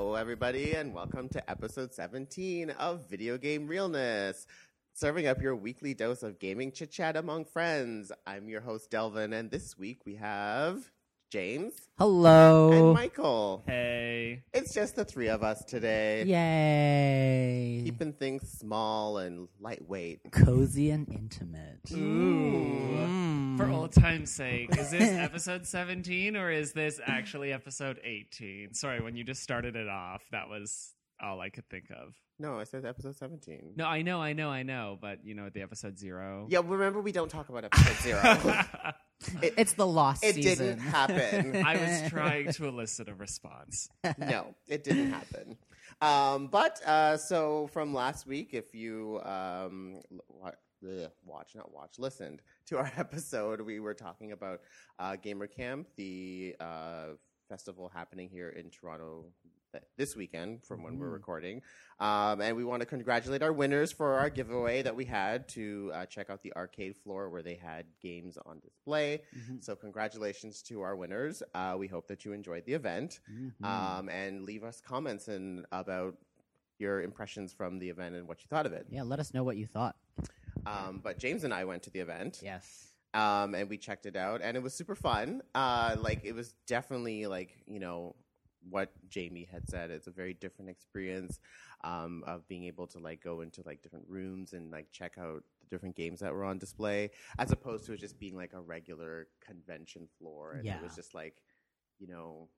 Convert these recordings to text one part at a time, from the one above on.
Hello, everybody, and welcome to episode 17 of Video Game Realness. Serving up your weekly dose of gaming chit chat among friends. I'm your host, Delvin, and this week we have James Hello. and Michael. Hey. It's just the three of us today, Yay. keeping things small and lightweight. Cozy and intimate. Ooh. Mm. For old time's sake, is this episode 17 or is this actually episode 18? Sorry, when you just started it off, that was all I could think of. No, I said episode 17. No, I know, I know, I know, but you know, the episode zero. Yeah, remember, we don't talk about episode zero. It's the lost it season. didn't happen. I was trying to elicit a response. no, it didn't happen. Um, but uh, so from last week, if you um, wa- bleh, watch, not watch, listened to our episode, we were talking about uh, Gamer Camp, the uh, festival happening here in Toronto th- this weekend from when we're recording. Um, and we want to congratulate our winners for our giveaway that we had to uh, check out the arcade floor where they had games on display. So, congratulations to our winners. Uh, we hope that you enjoyed the event um, and leave us comments and about your impressions from the event and what you thought of it. yeah, let us know what you thought. Um, but James and I went to the event Yes. um, and we checked it out, and it was super fun. Uh, like it was definitely like you know what Jamie had said. It's a very different experience um, of being able to like go into like different rooms and like check out the different games that were on display, as opposed to it just being like a regular convention floor. And it was just like you know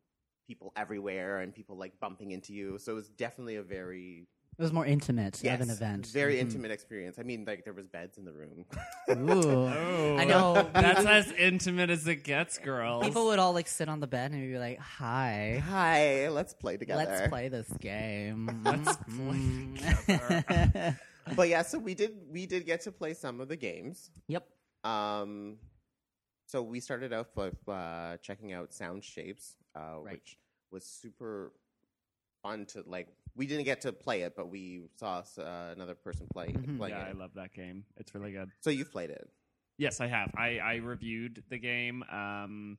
people everywhere and people like bumping into you. So it was definitely a very It was more intimate yes, of an event. very Mhm. intimate experience. I mean, like there was beds in the room. Ooh. Oh, I know. That's as intimate as it gets, girls. People would all like sit on the bed and be like, "Hi, Hi, let's play together. let's play this game." Let's play together. But yeah, so we did we did get to play some of the games. yep. Um, so we started off with uh, checking out Sound Shapes, uh, Right. which was super fun to like. We didn't get to play it, but we saw uh, another person play Mhm. playing yeah, I love that game. It's really good. So you've played it. Yes, I have. I, I reviewed the game um,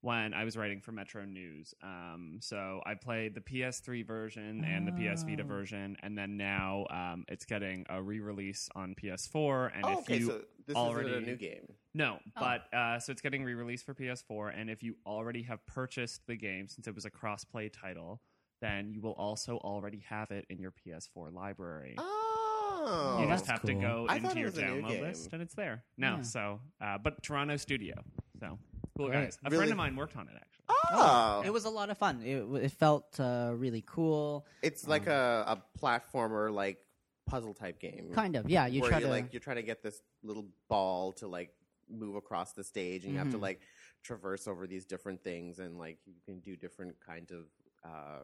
when I was writing for Metro News. Um, so I played the PS3 version and the PS Vita Oh. version, and then now um, it's getting a re-release on PS4. And oh, if okay. you so this is already- a new game. no, Oh. but uh, so it's getting re-released for PS4, and if you already have purchased the game since it was a cross-play title, then you will also already have it in your PS4 library. Oh, you just that's have to go I into your was download list, and it's there. No, Yeah. so uh, but Toronto studio, so cool Right. guys. A Really- friend of mine worked on it actually. Oh, It was a lot of fun. It, it felt uh, really cool. it's like Um, a, a platformer, like puzzle type game. Kind of, yeah. You where try you to like you're trying to get this little ball to like move across the stage, and you have to Mhm. like traverse over these different things, and like you can do different kinds of uh,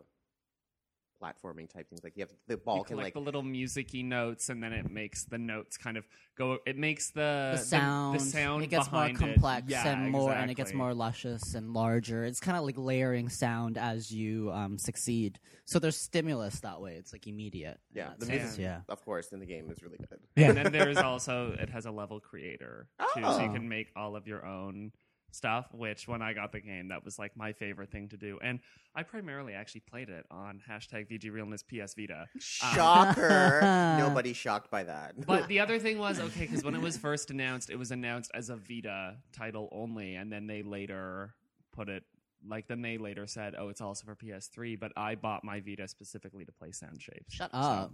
platforming type things. Like you have the ball you can like the little musicy notes, and then it makes the notes kind of go. It makes the the sound, The, sound it gets more behind complex Yeah, and more and it gets more luscious and larger it's kind of like layering sound as you um, succeed so there's stimulus that way it's like immediate yeah the music yeah of course in the game is really good. And then there's also it has a level creator too, so you Oh. can make all of your own stuff. Which when I got the game, that was like my favorite thing to do. And I primarily actually played it on hashtag VG Realness PS Vita. Um, Shocker! Nobody's shocked by that. But the other thing was okay because when it was first announced, it was announced as a Vita title only, and then they later put it like then they later said, "Oh, it's also for PS3." But I bought my Vita specifically to play Sound Shapes. shut So, up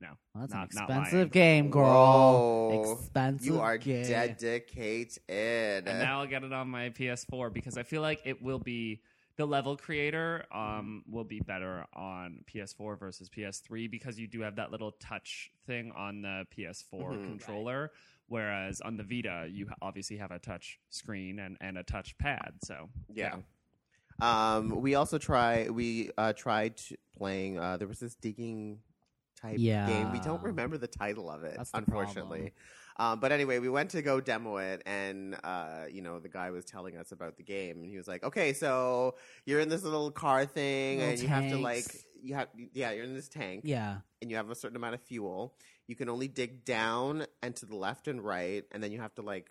no, well, that's not, an expensive game girl Whoa. expensive you are game. dedicated. and now I'll get it on my PS4 because I feel like it will be the level creator um, will be better on PS4 versus PS3 because you do have that little touch thing on the PS4 Mhm. controller, whereas on the Vita you obviously have a touch screen and, and a touch pad. So Yeah. Um, we also try. We uh, tried playing. Uh, there was this digging type Yeah. game. We don't remember the title of it, unfortunately. Um, but anyway, we went to go demo it, and uh, you know, the guy was telling us about the game, and he was like, "Okay, so you're in this little car thing, Little and you have to like, you have, yeah, you're in this tank, yeah and you have a certain amount of fuel. You can only dig down and to the left and right, and then you have to like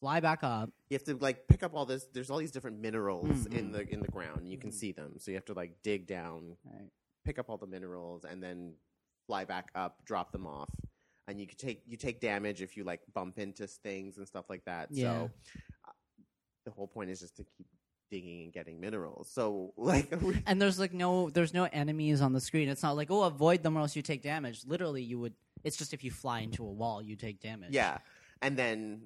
fly back up. you have to like pick up all this. There's all these different minerals in Mhm. the in the ground. You can see them, so you have to like dig down, Right. pick up all the minerals, and then fly back up, drop them off. And you could take you take damage if you like bump into things and stuff like that. Yeah. So uh, the whole point is just to keep digging and getting minerals. So like And there's like no, there's no enemies on the screen. It's not like oh, avoid them or else you take damage. Literally, you would. It's just if you fly into a wall, you take damage. yeah, and then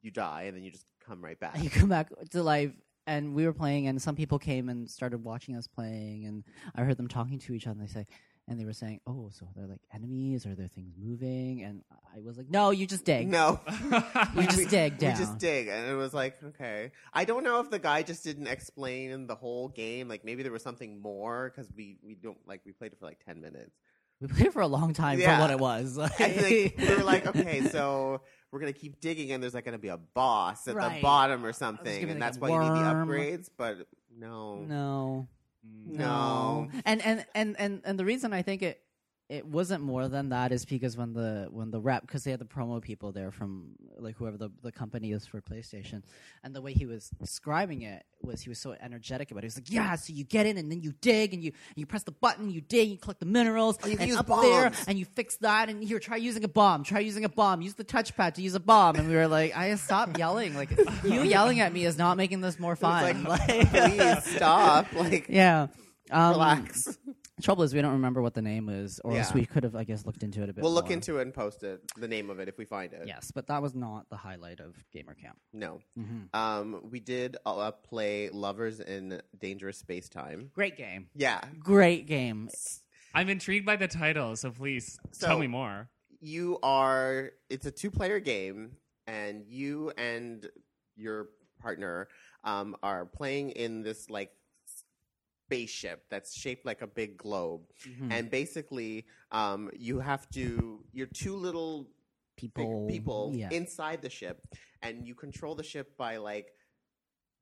you die, and then you just come right back. And you come back to life. And we were playing, and some people came and started watching us playing, and I heard them talking to each other. And they say, and they were saying, "Oh, so they're like enemies? Are there things moving?" And I was like, "No, you just dig. No. You just dig down. We just dig, and it was like, okay. I don't know if the guy just didn't explain the whole game. Like maybe there was something more because we we don't like we played it for like ten minutes. We played it for a long time Yeah. for what it was. Like, And like, we were like, okay, so we're gonna keep digging, and there's like gonna be a boss at the bottom or something, and like that's a why you need the upgrades. But no, no. Mm. No. And, and and and and the reason I think it it wasn't more than that is because when the when the rep because they had the promo people there from like whoever the, the company is for PlayStation and the way he was describing it was he was so energetic about it. He was like, "Yeah, so you get in and then you dig and you you press the button, you dig, you collect the minerals, Oh, you and use up there and you fix that and here try using a bomb, try using a bomb, use the touchpad to use a bomb." And we were like, "I stop yelling. Like you yelling at me is not making this more fun." like, Like- please stop. Like yeah. Um, relax. Trouble is, we don't remember what the name is, or else Yeah. we could have, I guess, looked into it a bit. We'll look more. into it and post it, the name of it if we find it. Yes, but that was not the highlight of Gamer Camp. No. Mhm. Um, we did uh, play Lovers in Dangerous Space Time. Great game, Yeah, great game. I'm intrigued by the title, so please So- tell me more. you are. It's a two-player game, and you and your partner um, are playing in this like spaceship that's shaped like a big globe, Mhm. and basically, um, you have to. You're two little people, people yeah, inside the ship, and you control the ship by like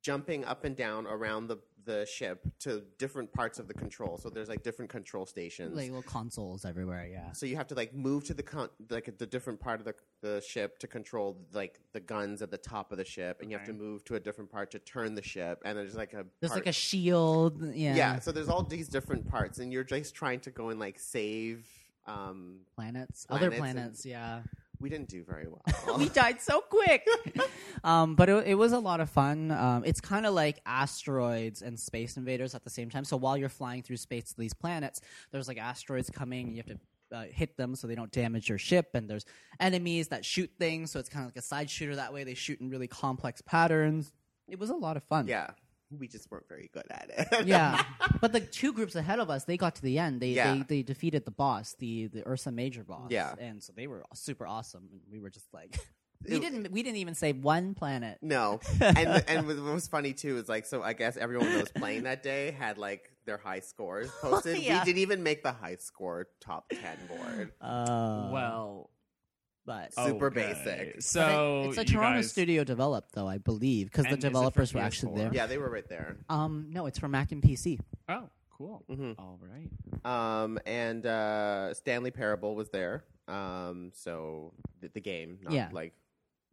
jumping up and down around the the ship to different parts of the control. So there's like different control stations. like little consoles everywhere. Yeah, so you have to like move to the con- like the different part of the the ship to control like the guns at the top of the ship, and you have to move to a different part to turn the ship. And there's like a there's part- like a shield. Yeah, yeah. So there's all these different parts, and you're just trying to go and like save. Um, planets, other Planets and- planets. Yeah, we didn't do very well. we died so quick. um, but it, it was a lot of fun. Um, it's kind of like asteroids and space invaders at the same time. So while you're flying through space to these planets, there's like asteroids coming, you have to uh, hit them so they don't damage your ship. And there's enemies that shoot things, so it's kind of like a side shooter that way. They shoot in really complex patterns. It was a lot of fun. yeah, we just weren't very good at it. yeah. But the two groups ahead of us, they got to the end. They Yeah. they, they defeated the boss, the the Ursa Major boss. Yeah. and so they were super awesome. And we were just like, we didn't we didn't even save one planet. No, and and what was funny too is like so. I guess everyone that was playing that day had like their high scores posted. Yeah. We didn't even make the high score top ten board. Uh, well, but Super okay. basic. So it's a Toronto guys- studio developed though, I believe, because the And is it for developers were actually there. Yeah, they were right there. Um, no, it's for Mac and PC. Oh, cool. Mhm. All right. Um, and uh, Stanley Parable was there. Um, so the, the game, not Yeah. like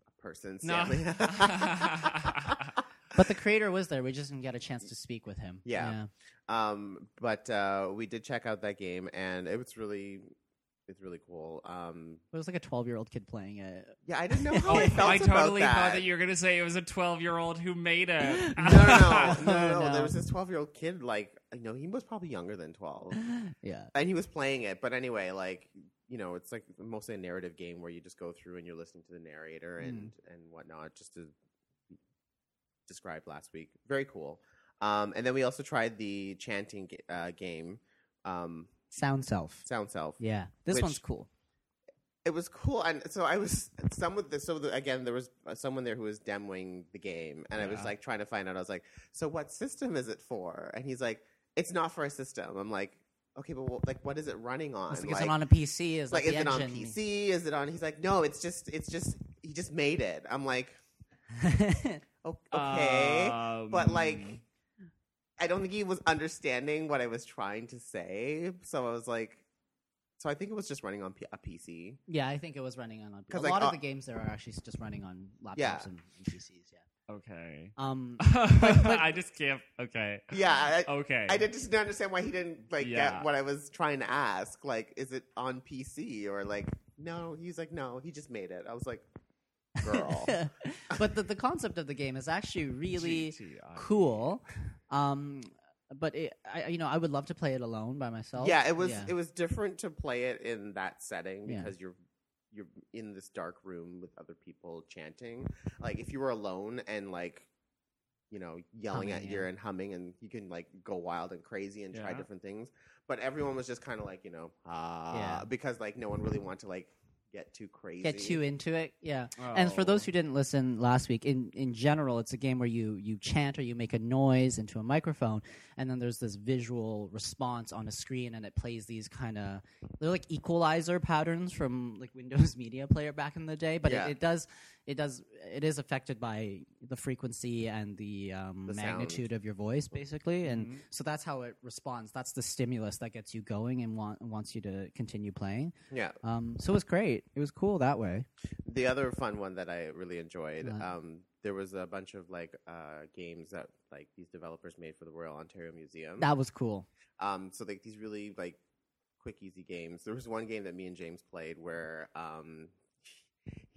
a person. No. Stanley. But the creator was there. We just didn't get a chance to speak with him. Yeah. um, but uh, we did check out that game, and it was really, it's really cool. Um, It was like a twelve-year-old kid playing it. yeah, I didn't know how Oh, I felt I about totally that. thought that you were going to say it was a 12 year old who made it. no, no, no, no, no, no. No. There was this twelve-year-old kid. Like, you know, he was probably younger than twelve, yeah. and he was playing it. But anyway, like, you know, it's like mostly a narrative game where you just go through and you're listening to the narrator and and whatnot, just to describe last week. Very cool. Um, and then we also tried the chanting ga- uh, game, um, Sound self. Sound Self. Yeah, this Which- one's cool. It was cool, and so I was some with the so the, again there was uh, someone there who was demoing the game, and I was Yeah. like trying to find out. I was like, so what system is it for? And he's like, it's not for a system. I'm like, okay, but what, like what is it running on? It's like, is it on a PC? Is like like, is the it on engine- PC? Is it on? He's like, no, it's just it's just he just made it. I'm like, o- okay, but like. I don't think he was understanding what I was trying to say. So I was like, so I think it was just running on P- a PC. Yeah, I think it was running on. A 'Cause, a like, lot uh, of the games there are actually just running on laptops Yeah. and, and PCs. Yeah. Okay. Um. I just can't. Okay. Yeah, I, Okay. I did just didn't understand why he didn't like Yeah. get what I was trying to ask. Like, is it on PC or like? No, he's like, no, he just made it. I was like, girl. but the, the concept of the game is actually really GTI. cool. Um, but it, I, you know, I would love to play it alone by myself. yeah, it was Yeah. it was different to play it in that setting Yeah. because you're you're in this dark room with other people chanting. Like if you were alone and like you know yelling Humming, at you yeah. and humming and you can like go wild and crazy and try different things. But everyone was just kind of like you know ah Yeah. because like no one really wanted to like get too crazy. get too into it. Yeah. And for those Oh. who didn't listen last week, in, in general, it's a game where you you chant or you make a noise into a microphone, and then there's this visual response on a screen, and it plays these kind of they're like equalizer patterns from like Windows Media Player back in the day. But Yeah. it, it does it does it is affected by the frequency and the, um, The magnitude of your voice, basically, and so that's how it responds. That's the stimulus that gets you going and want, wants you to continue playing. Yeah. Um, so it was great. It was cool that way. The other fun one that I really enjoyed, What? um, there was a bunch of like uh, games that like these developers made for the Royal Ontario Museum. That was cool. Um, so like these really like quick, easy games. There was one game that me and James played where um,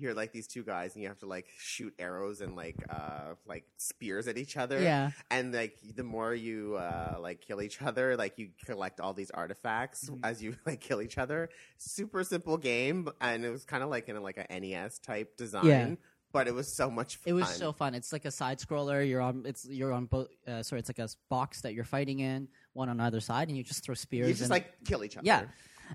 you're like these two guys and you have to like shoot arrows and like uh, like spears at each other. Yeah. And like the more you uh, like kill each other, like you collect all these artifacts Mhm. as you like kill each other. Super simple game, and it was kind of like in a, like a NES type design. Yeah. But it was so much fun. It was so fun. It's like a side scroller. You're on. It's you're on both. Uh, sorry, it's like a box that you're fighting in, one on either side, and you just throw spears. You just and, like kill each other. yeah,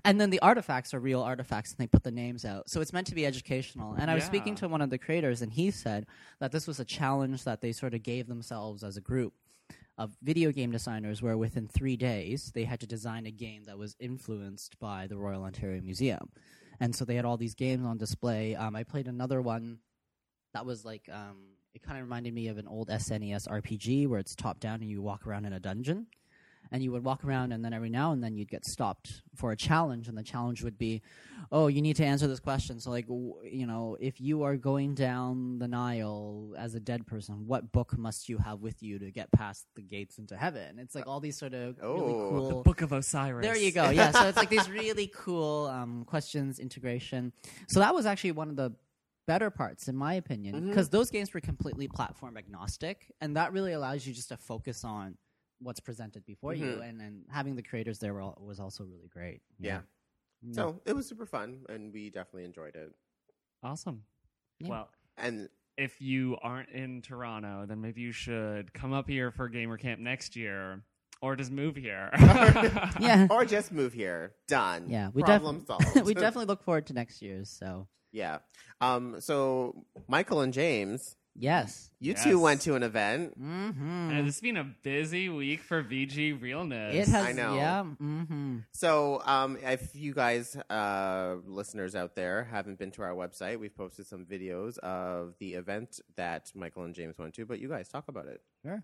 and then the artifacts are real artifacts, and they put the names out. So it's meant to be educational. And I was speaking to one of the creators, and he said that this was a challenge that they sort of gave themselves as a group of video game designers, where within three days they had to design a game that was influenced by the Royal Ontario Museum. And so they had all these games on display. Um, I played another one that was like um, it kind of reminded me of an old SNES RPG where it's top down and you walk around in a dungeon. And you would walk around, and then every now and then you'd get stopped for a challenge, and the challenge would be, "Oh, you need to answer this question." So, like, w- you know, if you are going down the Nile as a dead person, what book must you have with you to get past the gates into heaven? It's like all these sort of really Oh. cool. Book of Osiris. There you go. Yeah, so it's like these really cool um, questions integration. So that was actually one of the better parts, in my opinion, because those games were completely platform agnostic, and that really allows you just to focus on what's presented before you, Mhm. and and having the creators there were, al- was also really great. Yeah. Yeah. So it was super fun, and we definitely enjoyed it. Awesome. Yeah. Well, And if you aren't in Toronto, then maybe you should come up here for Gamer Camp next year, or just move here. yeah, or just move here. Done. yeah, we Problem definitely solved. we definitely look forward to next year's. So yeah. Um. So Michael and James, yes, you Yes. two went to an event. mm-hmm. And it's been a busy week for VG Realness. it has. I know. Yeah. Mm-hmm. So, um, if you guys, uh, listeners out there, haven't been to our website, we've posted some videos of the event that Michael and James went to. But you guys talk about it. Sure.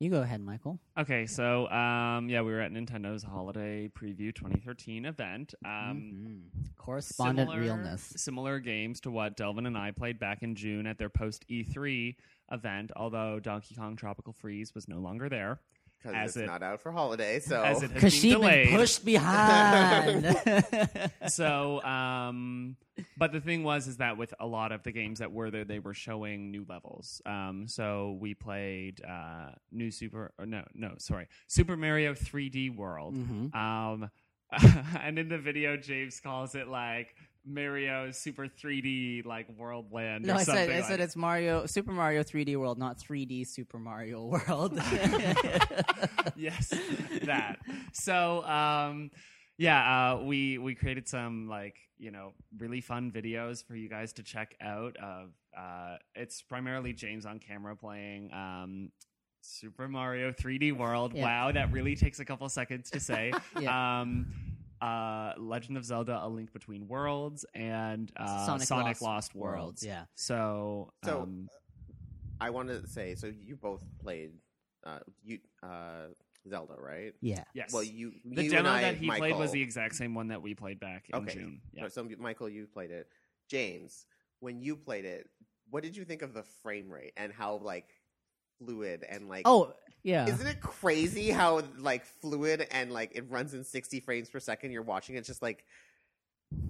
You go ahead, Michael. Okay, so um, yeah, we were at Nintendo's Holiday Preview 2013 event. Um, Mhm. Correspondent similar- realness. Similar games to what Delvin and I played back in June at their post E3 event, although Donkey Kong Tropical Freeze was no longer there. Because As it's it- not out for holiday. So, As it has Because been been pushed behind. so um but the thing was is that with a lot of the games that were there they were showing new levels um so we played uh new super or no no sorry super mario 3d world Mhm. um and in the video james calls it like mario super 3d like world land No, or I said I like said it's Mario Super Mario 3D World, not 3D Super Mario World. yes, that. So, um, yeah, uh, we we created some like you know really fun videos for you guys to check out. Of uh, it's primarily James on camera playing. Um, Super Mario 3D World. Yeah. Wow, that really takes a couple seconds to say. Yeah. Um, uh, Legend of Zelda: A Link Between Worlds and uh, Sonic Sonic, Lost Lost, Worlds, Worlds. yeah. So, So, um, I wanted to say, so you both played, uh, you, uh, Zelda, right? Yeah. Yes. Well, you the you demo and I, that he played was the exact same one that we played back in Okay. June. Yeah. So Michael, you played it. James, when you played it, what did you think of the frame rate and how like fluid and like Oh, yeah. Isn't it crazy how like fluid and like it runs in 60 frames per second? You're watching it's just like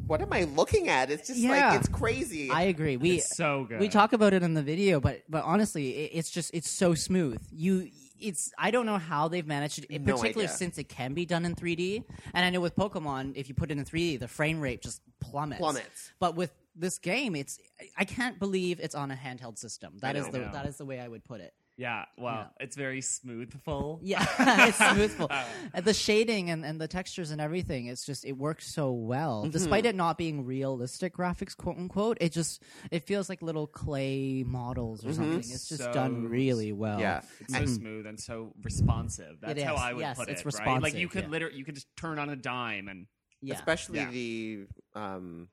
what am I looking at? It's just Yeah. like it's crazy. I agree. We it's so good. we talk about it in the video, but but honestly, it, it's just it's so smooth. You it's I don't know how they've managed it, No particularly idea. since it can be done in 3D. And I know with Pokemon, if you put it in 3D, the frame rate just plummets. Plummets. But with this game, it's I can't believe it's on a handheld system. That is the Yeah. that is the way I would put it. Yeah. Well, it's very smoothful. Yeah, it's smoothful. Uh, the shading and, and the textures and everything, it's just it works so well. Mm-hmm. Despite it not being realistic graphics, quote unquote, it just it feels like little clay models or something. It's just So done really well. Mm-hmm. yeah. It's so smooth and so responsive. That's how I would Yes, put it's it. right? Like responsive, you could yeah. literally, you could just turn on a dime and yeah. Especially Yeah. the um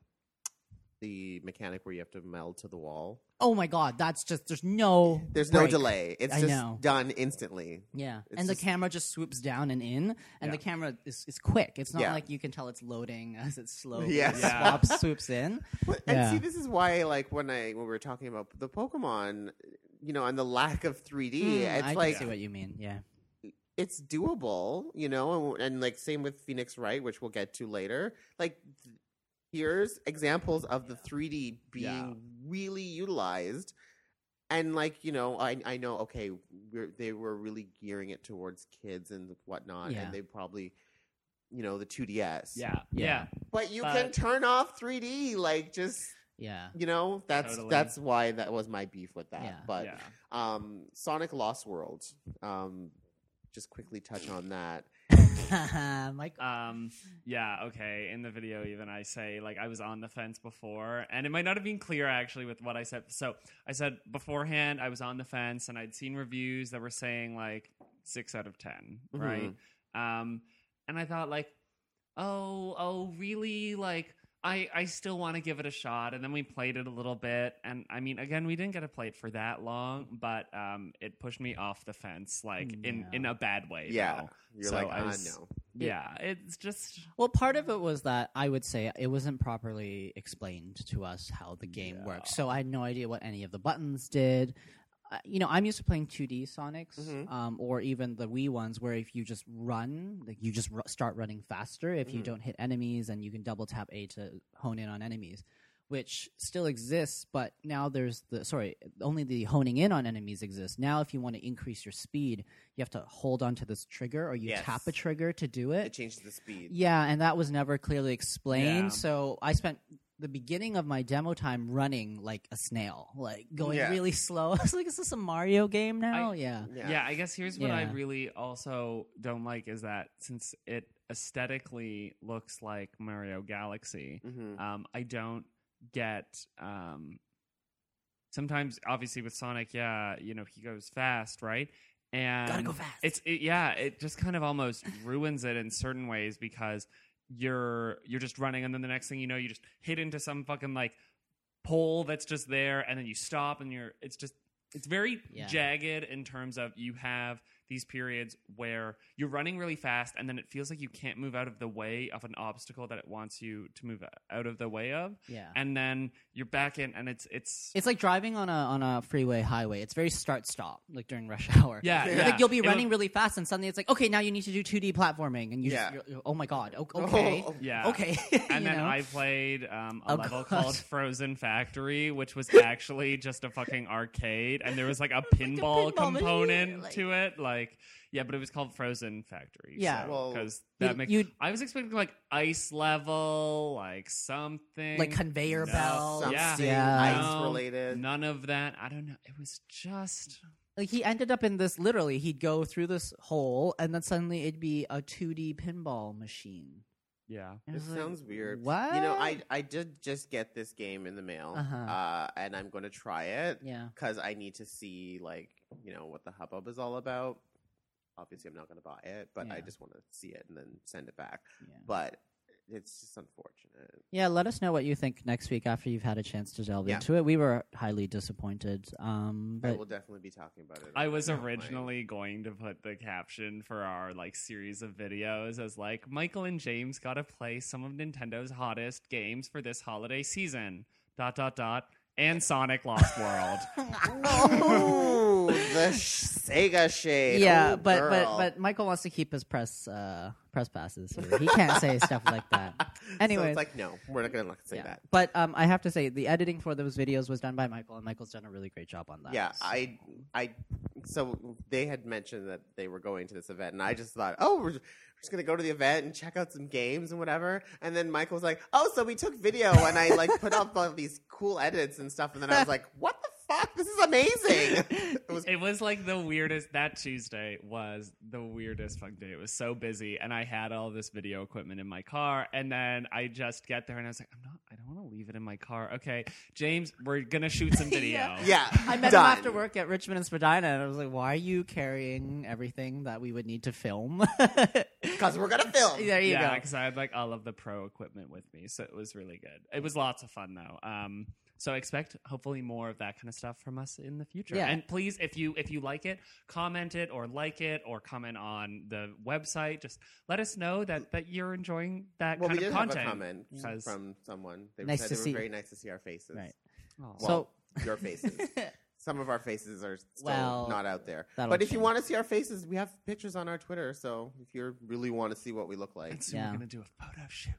the mechanic where you have to meld to the wall. Oh my god, that's just there's no There's no delay. It's I just know. done instantly. Yeah, It's and the just- camera just swoops down and in, and the Yeah. camera is, is quick. It's not Yeah. like you can tell it's loading as it slowly Yeah. Yeah. swaps, swoops in. But, Yeah. And see, this is why, like, when I when we were talking about the Pokemon, you know, and the lack of 3D, Mm, it's I like can see what you mean. Yeah, it's doable, you know, and, and like same with Phoenix Wright, which we'll get to later. Like, th- here's examples of the 3D being Yeah. really utilized. And like you know, I I know okay, we're, they were really gearing it towards kids and whatnot, Yeah. and they probably, you know, the 2DS. yeah, Yeah. yeah. but you can turn off 3D, like just yeah. you know, that's Totally. that's why that was my beef with that. Yeah. But yeah. um, Sonic Lost World, um, just quickly touch on that. Mike, Um, yeah, okay. In the video, even I say like I was on the fence before, and it might not have been clear actually with what I said. So I said beforehand I was on the fence, and I'd seen reviews that were saying like six out of 10 Mhm. right? Um, and I thought like, oh, oh, really? Like I, I still want to give it a shot. And then we played it a little bit, and I mean, again, we didn't get to play it for that long, but um, it pushed me off the fence like in Yeah. in a bad way. Yeah, though. you're So like, I was- no. Yeah, it's just Well, part of it was that I would say it wasn't properly explained to us how the game works. So I had no idea what any of the buttons did. Uh, you know, I'm used to playing 2D Sonics, Mhm. um, or even the Wii ones, where if you just run, like you just r- start running faster if you Mhm. don't hit enemies, and you can double tap A to hone in on enemies, which still exists. But now there's the sorry, only the honing in on enemies exists. Now, if you want to increase your speed, you have to hold onto this trigger, or you Yes. tap a trigger to do it. It changes the speed. Yeah, and that was never clearly explained. Yeah. So I spent the beginning of my demo time running like a snail, like going Yeah. really slow. I was like, "Is this a Mario game now?" I- yeah. yeah. I guess here's what I Yeah. really also don't like is that since it aesthetically looks like Mario Galaxy, hmm um, I don't get. Um, sometimes, obviously, with Sonic, yeah, you know, he goes fast, right? And Gotta go fast. It's it, yeah, it just kind of almost ruins it in certain ways because you're you're just running, and then the next thing you know, you just hit into some fucking like pole that's just there, and then you stop, and you're it's just it's very Yeah. jagged in terms of you have these periods where you're running really fast and then it feels like you can't move out of the way of an obstacle that it wants you to move out of the way of yeah. and then you're back in and it's it's It's like driving on a on a freeway highway. It's very start stop, like during rush hour. yeah, yeah. Like you'll be It'll- running really fast, and suddenly it's like, okay, now you need to do 2D platforming, and you Yeah. just, you're, you're- oh my god, okay, Oh, yeah okay. and then know? I played um, a Oh, level God. called Frozen Factory, which was actually just a fucking arcade, and there was like a pinball, pinball machine, component like- to it. Like, yeah, but it was called Frozen Factory. Yeah. Well, because You- that makes. you I was expecting like ice level, like something like conveyor No. belts. Something Yeah. Yeah. ice No, related. None of that. I don't know. It was just. like he ended up in this literally he'd go through this hole and then suddenly it'd be a 2d pinball machine Yeah. And I It like, sounds weird. what You know, I I did just get this game in the mail, Uh-huh. uh, and I'm going to try it yeah because I need to see like you know what the hubbub is all about. Obviously, I'm not going to buy it, but I just want to see it and then send it back. yeah But it's just unfortunate. Yeah, let us know what you think next week after you've had a chance to delve Yeah. into it. We were highly disappointed. Um, I but will definitely be talking about it. I was my outline. originally going to put the caption for our like series of videos as like Michael and James got to play some of Nintendo's hottest games for this holiday season. Dot dot dot and Sonic Lost World. Oh, the Sega shade. yeah, but girl. but but Michael wants to keep his press uh, press passes. Here. He can't say stuff like that. Anyway, so it's like no, we're not gonna say Yeah. that. But um, I have to say the editing for those videos was done by Michael, and Michael's done a really great job on that. Yeah, So- I, I, so they had mentioned that they were going to this event, and I just thought, oh, we're just gonna go to the event and check out some games and whatever. And then Michael was like, oh, so we took video, and I like put up all these cool edits and stuff, and then I was like, what the fuck? This is amazing. It was It was like the weirdest. That Tuesday was the weirdest fucking day. It was so busy, and I had all this video equipment in my car. And then I just get there, and I was like, I'm not. I don't want to leave it in my car. Okay, James, we're gonna shoot some video. Yeah. yeah. I met done. him after work at Richmond and Spadina, and I was like, "Why are you carrying everything that we would need to film?" because we're gonna film. there you yeah, go. because I had like all of the pro equipment with me, so it was really good. It was lots of fun though. Um, so expect hopefully more of that kind of stuff from us in the future. Yeah. And please, if you if you like it, comment it or like it or comment on the website. Just let us know that that you're enjoying that Well, we kind did of have content. a comment mm-hmm. 'cause- from someone. They Nice said to they were see- very nice to see our faces. Right. Oh. Well, your faces. Some of our faces are still Well, not out there. But if you want to see our faces, we have pictures on our Twitter. So if you really want to see what we look like, and soon Yeah. we're gonna do a photo shoot.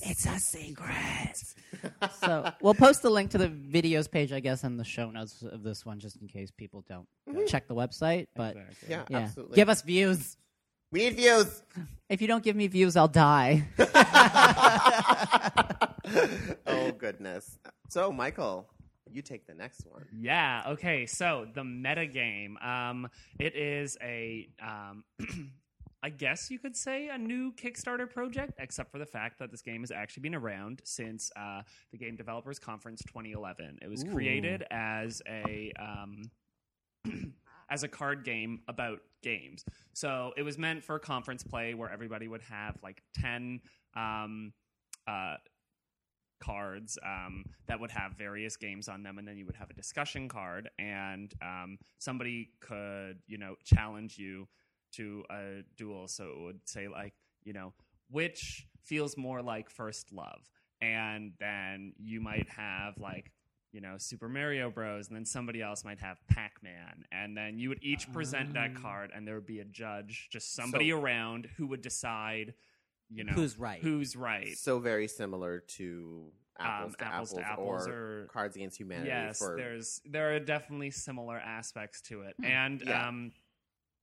It's a secret. so we'll post the link to the videos page, I guess, in the show notes of this one, just in case people don't check the website. But Exactly. yeah, yeah, absolutely. give us views. we need views. If you don't give me views, I'll die. oh goodness. So Michael, you take the next one. Yeah. Okay. So the meta game. Um, it is a. Um, I guess you could say a new Kickstarter project, except for the fact that this game has actually been around since uh, the Game Developers Conference 2011. It was Ooh. created as a um, as a card game about games. So it was meant for conference play where everybody would have like 10 um, uh, cards um, that would have various games on them, and then you would have a discussion card, and um, somebody could, you know, challenge you to a duel. So it would say, like, you know, which feels more like first love, and then you might have like. You know, Super Mario Bros. And then somebody else might have Pac Man. And then you would each present that Ah. card, and there would be a judge, just somebody So- around who would decide, you know, Who's right? Who's right. So very similar to apples, Um, to, apples apples to apples or, or- Cards Against Humanity. yes for, there's there are definitely similar aspects to it Hmm. and Yeah. um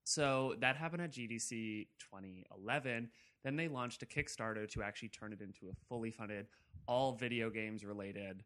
so that happened at gdc 2011 then they launched a kickstarter to actually turn it into a fully funded all video games related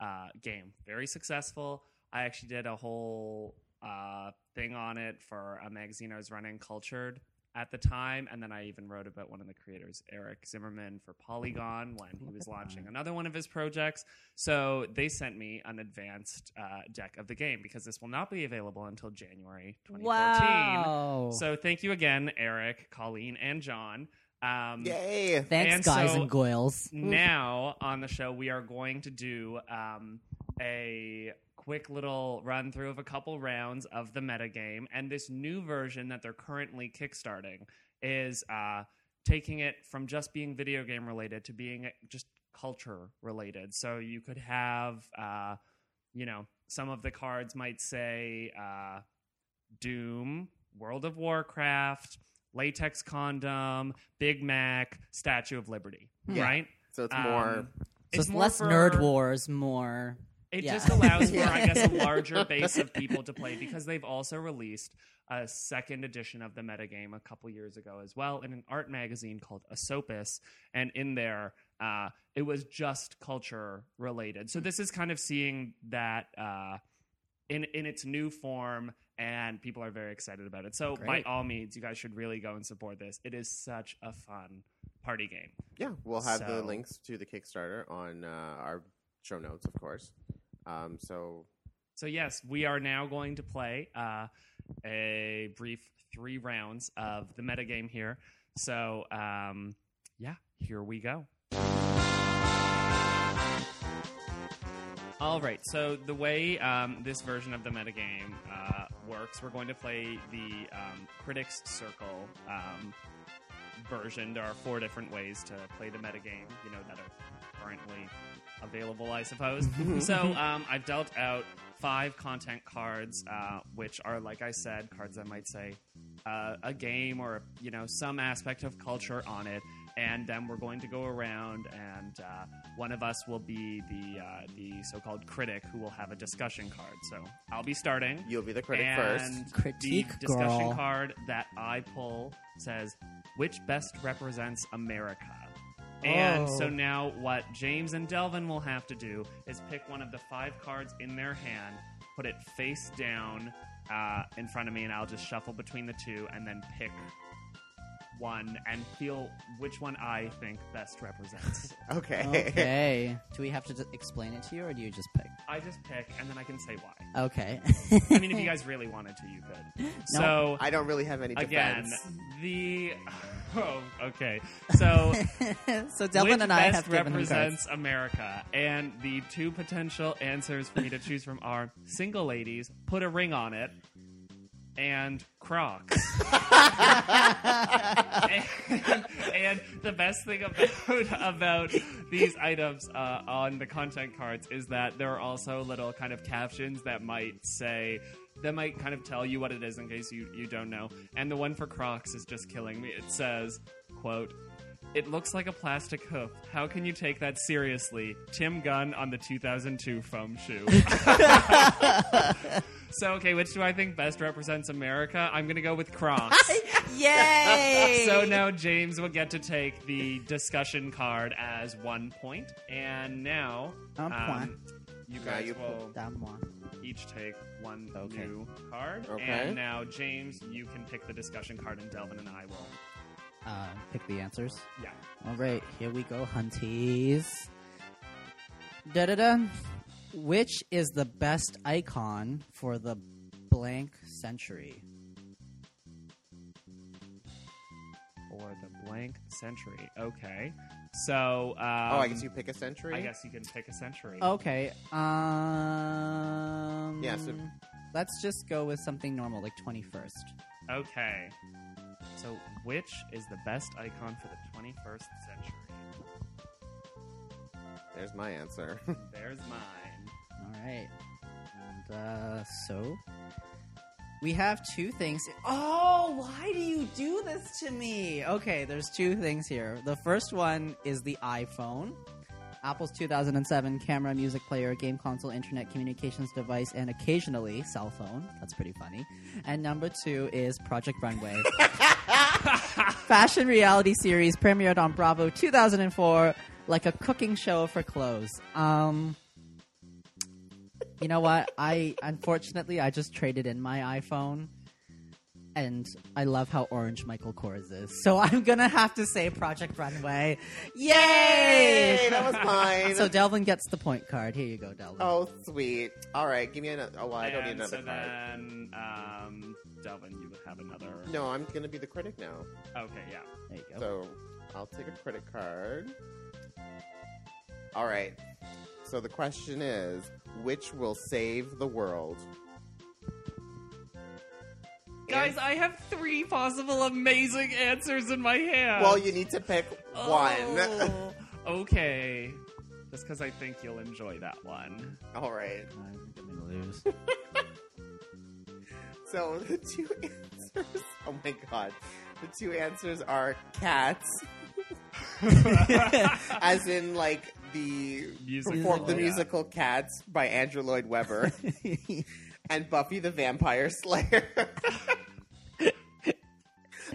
uh, game. Very successful. I actually did a whole uh, thing on it for a magazine i was running cultured at the time and then i even wrote about one of the creators eric zimmerman for polygon when he was launching another one of his projects so they sent me an advanced uh, deck of the game because this will not be available until January 2014. Wow. So thank you again, Eric, Colleen, and John. Um, Yay! Thanks, and guys so- and goyles. now on the show, we are going to do um, a quick little run through of a couple rounds of the metagame. And this new version that they're currently kickstarting is uh, taking it from just being video game related to being just culture related. So you could have, uh, you know, some of the cards might say uh, Doom, World of Warcraft, Latex Condom, Big Mac, Statue of Liberty, Yeah. right? So it's Um, more. So it's it's more less for- nerd wars, more. It Yeah. just allows for, I guess, a larger base of people to play because they've also released a second edition of the metagame a couple years ago as well in an art magazine called Asopus. And in there, uh, it was just culture related. So this is kind of seeing that uh, in in its new form, and people are very excited about it. So by Great. all means, you guys should really go and support this. It is such a fun party game. Yeah, we'll have the So- links to the Kickstarter on uh, our show notes, of course. Um, so So yes, we are now going to play uh, a brief three rounds of the metagame here. So um, yeah, here we go. All right, so the way um, this version of the metagame uh, works, we're going to play the um, Critics Circle um, version. There are four different ways to play the metagame, you know, that are currently available, I suppose. so um, I've dealt out five content cards, uh, which are, like I said, cards that might say uh, a game or you know some aspect of culture on it, and then we're going to go around, and uh, one of us will be the uh, the so-called critic who will have a discussion card. So I'll be starting. You'll be the critic and first. Critique the discussion girl. card that I pull says which best represents America. And Oh. so now, what James and Delvin will have to do is pick one of the five cards in their hand, put it face down uh, in front of me, and I'll just shuffle between the two and then pick one and feel which one I think best represents. Okay. Okay. do we have to d- explain it to you, or do you just pick? I just pick, and then I can say why. Okay. I mean, if you guys really wanted to, you could. No. So I don't really have any again, defense. the oh, okay. So so Delvin which and I best have given him cards. represents America, and the two potential answers for me to choose from are single ladies, put a ring on it, and Crocs. and, and the best thing about about these items uh, on the content cards is that there are also little kind of captions that might say that might kind of tell you what it is in case you, you don't know. And the one for Crocs is just killing me. It says, quote, it looks like a plastic hoof. How can you take that seriously? Tim Gunn on the 2002 foam shoe. so, okay, which do I think best represents America? I'm going to go with Crocs. Yay! So now James will get to take the discussion card as one point, and now Un um, point. you Now guys you will each take one Okay. new card, Okay. and now James, you can pick the discussion card, and Delvin and I will. Uh, pick the answers. Yeah. All right, here we go, hunties. Da da da. Which is the best icon for the blank century? For the blank century. Okay. So. Um, oh, I guess you pick a century. I guess you can pick a century. Okay. Um. Yeah, so- let's just go with something normal, like twenty first. Okay. So, which is the best icon for the 21st century? There's my answer. There's mine. All right. And uh, so we have two things. Oh, why do you do this to me? Okay, there's two things here. The first one is the iPhone. Apple's 2007 camera, music player, game console, internet communications device, and occasionally cell phone. That's pretty funny. And number two is Project Runway. Fashion reality series premiered on Bravo 2004, like a cooking show for clothes. Um, you know what? I unfortunately I just traded in my iPhone, and I love how orange Michael Kors is. So I'm gonna have to say Project Runway. Yay! Hey, that was mine. So Delvin gets the point card. Here you go, Delvin. oh, sweet. All right, give me another. Oh, well, I don't need And another so card. then, um, Delvin, you would have another. No, I'm gonna be the critic now. Okay, yeah. There you go. So I'll take a credit card. All right. So the question is, which will save the world? Guys, I have three possible amazing answers in my hand. Well, you need to pick one. Oh, okay. Just because I think you'll enjoy that one. All right. I think I'm gonna lose. So the two answers. Oh my god. The two answers are cats, as in like the Musical, perform- the yeah. musical Cats by Andrew Lloyd Webber, and Buffy the Vampire Slayer.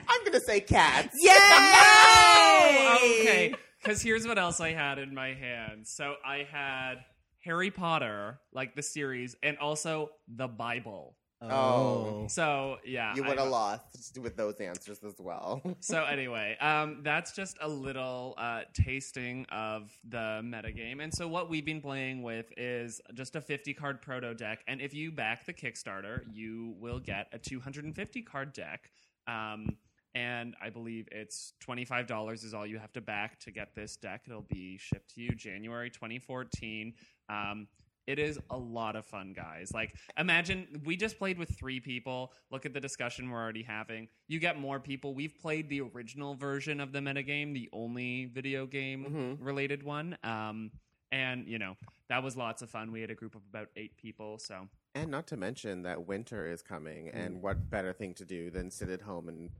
I'm gonna say cats. Yay! Oh, okay. Because here's what else I had in my hand. So I had Harry Potter, like the series, and also the Bible. Oh. So yeah, You would have lost with those answers as well. So anyway, um, that's just a little uh, tasting of the metagame. And so what we've been playing with is just a 50 card proto deck. And if you back the Kickstarter, you will get a 250 card deck. Um, and I believe it's twenty five dollars is all you have to back to get this deck. It'll be shipped to you January twenty fourteen. Um, it is a lot of fun, guys. Like, imagine we just played with three people. Look at the discussion we're already having. You get more people. We've played the original version of the metagame, the only video game Mhm. related one. Um, and, you know, that was lots of fun. We had a group of about eight people. So, And not to mention that winter is coming, Mm. and what better thing to do than sit at home and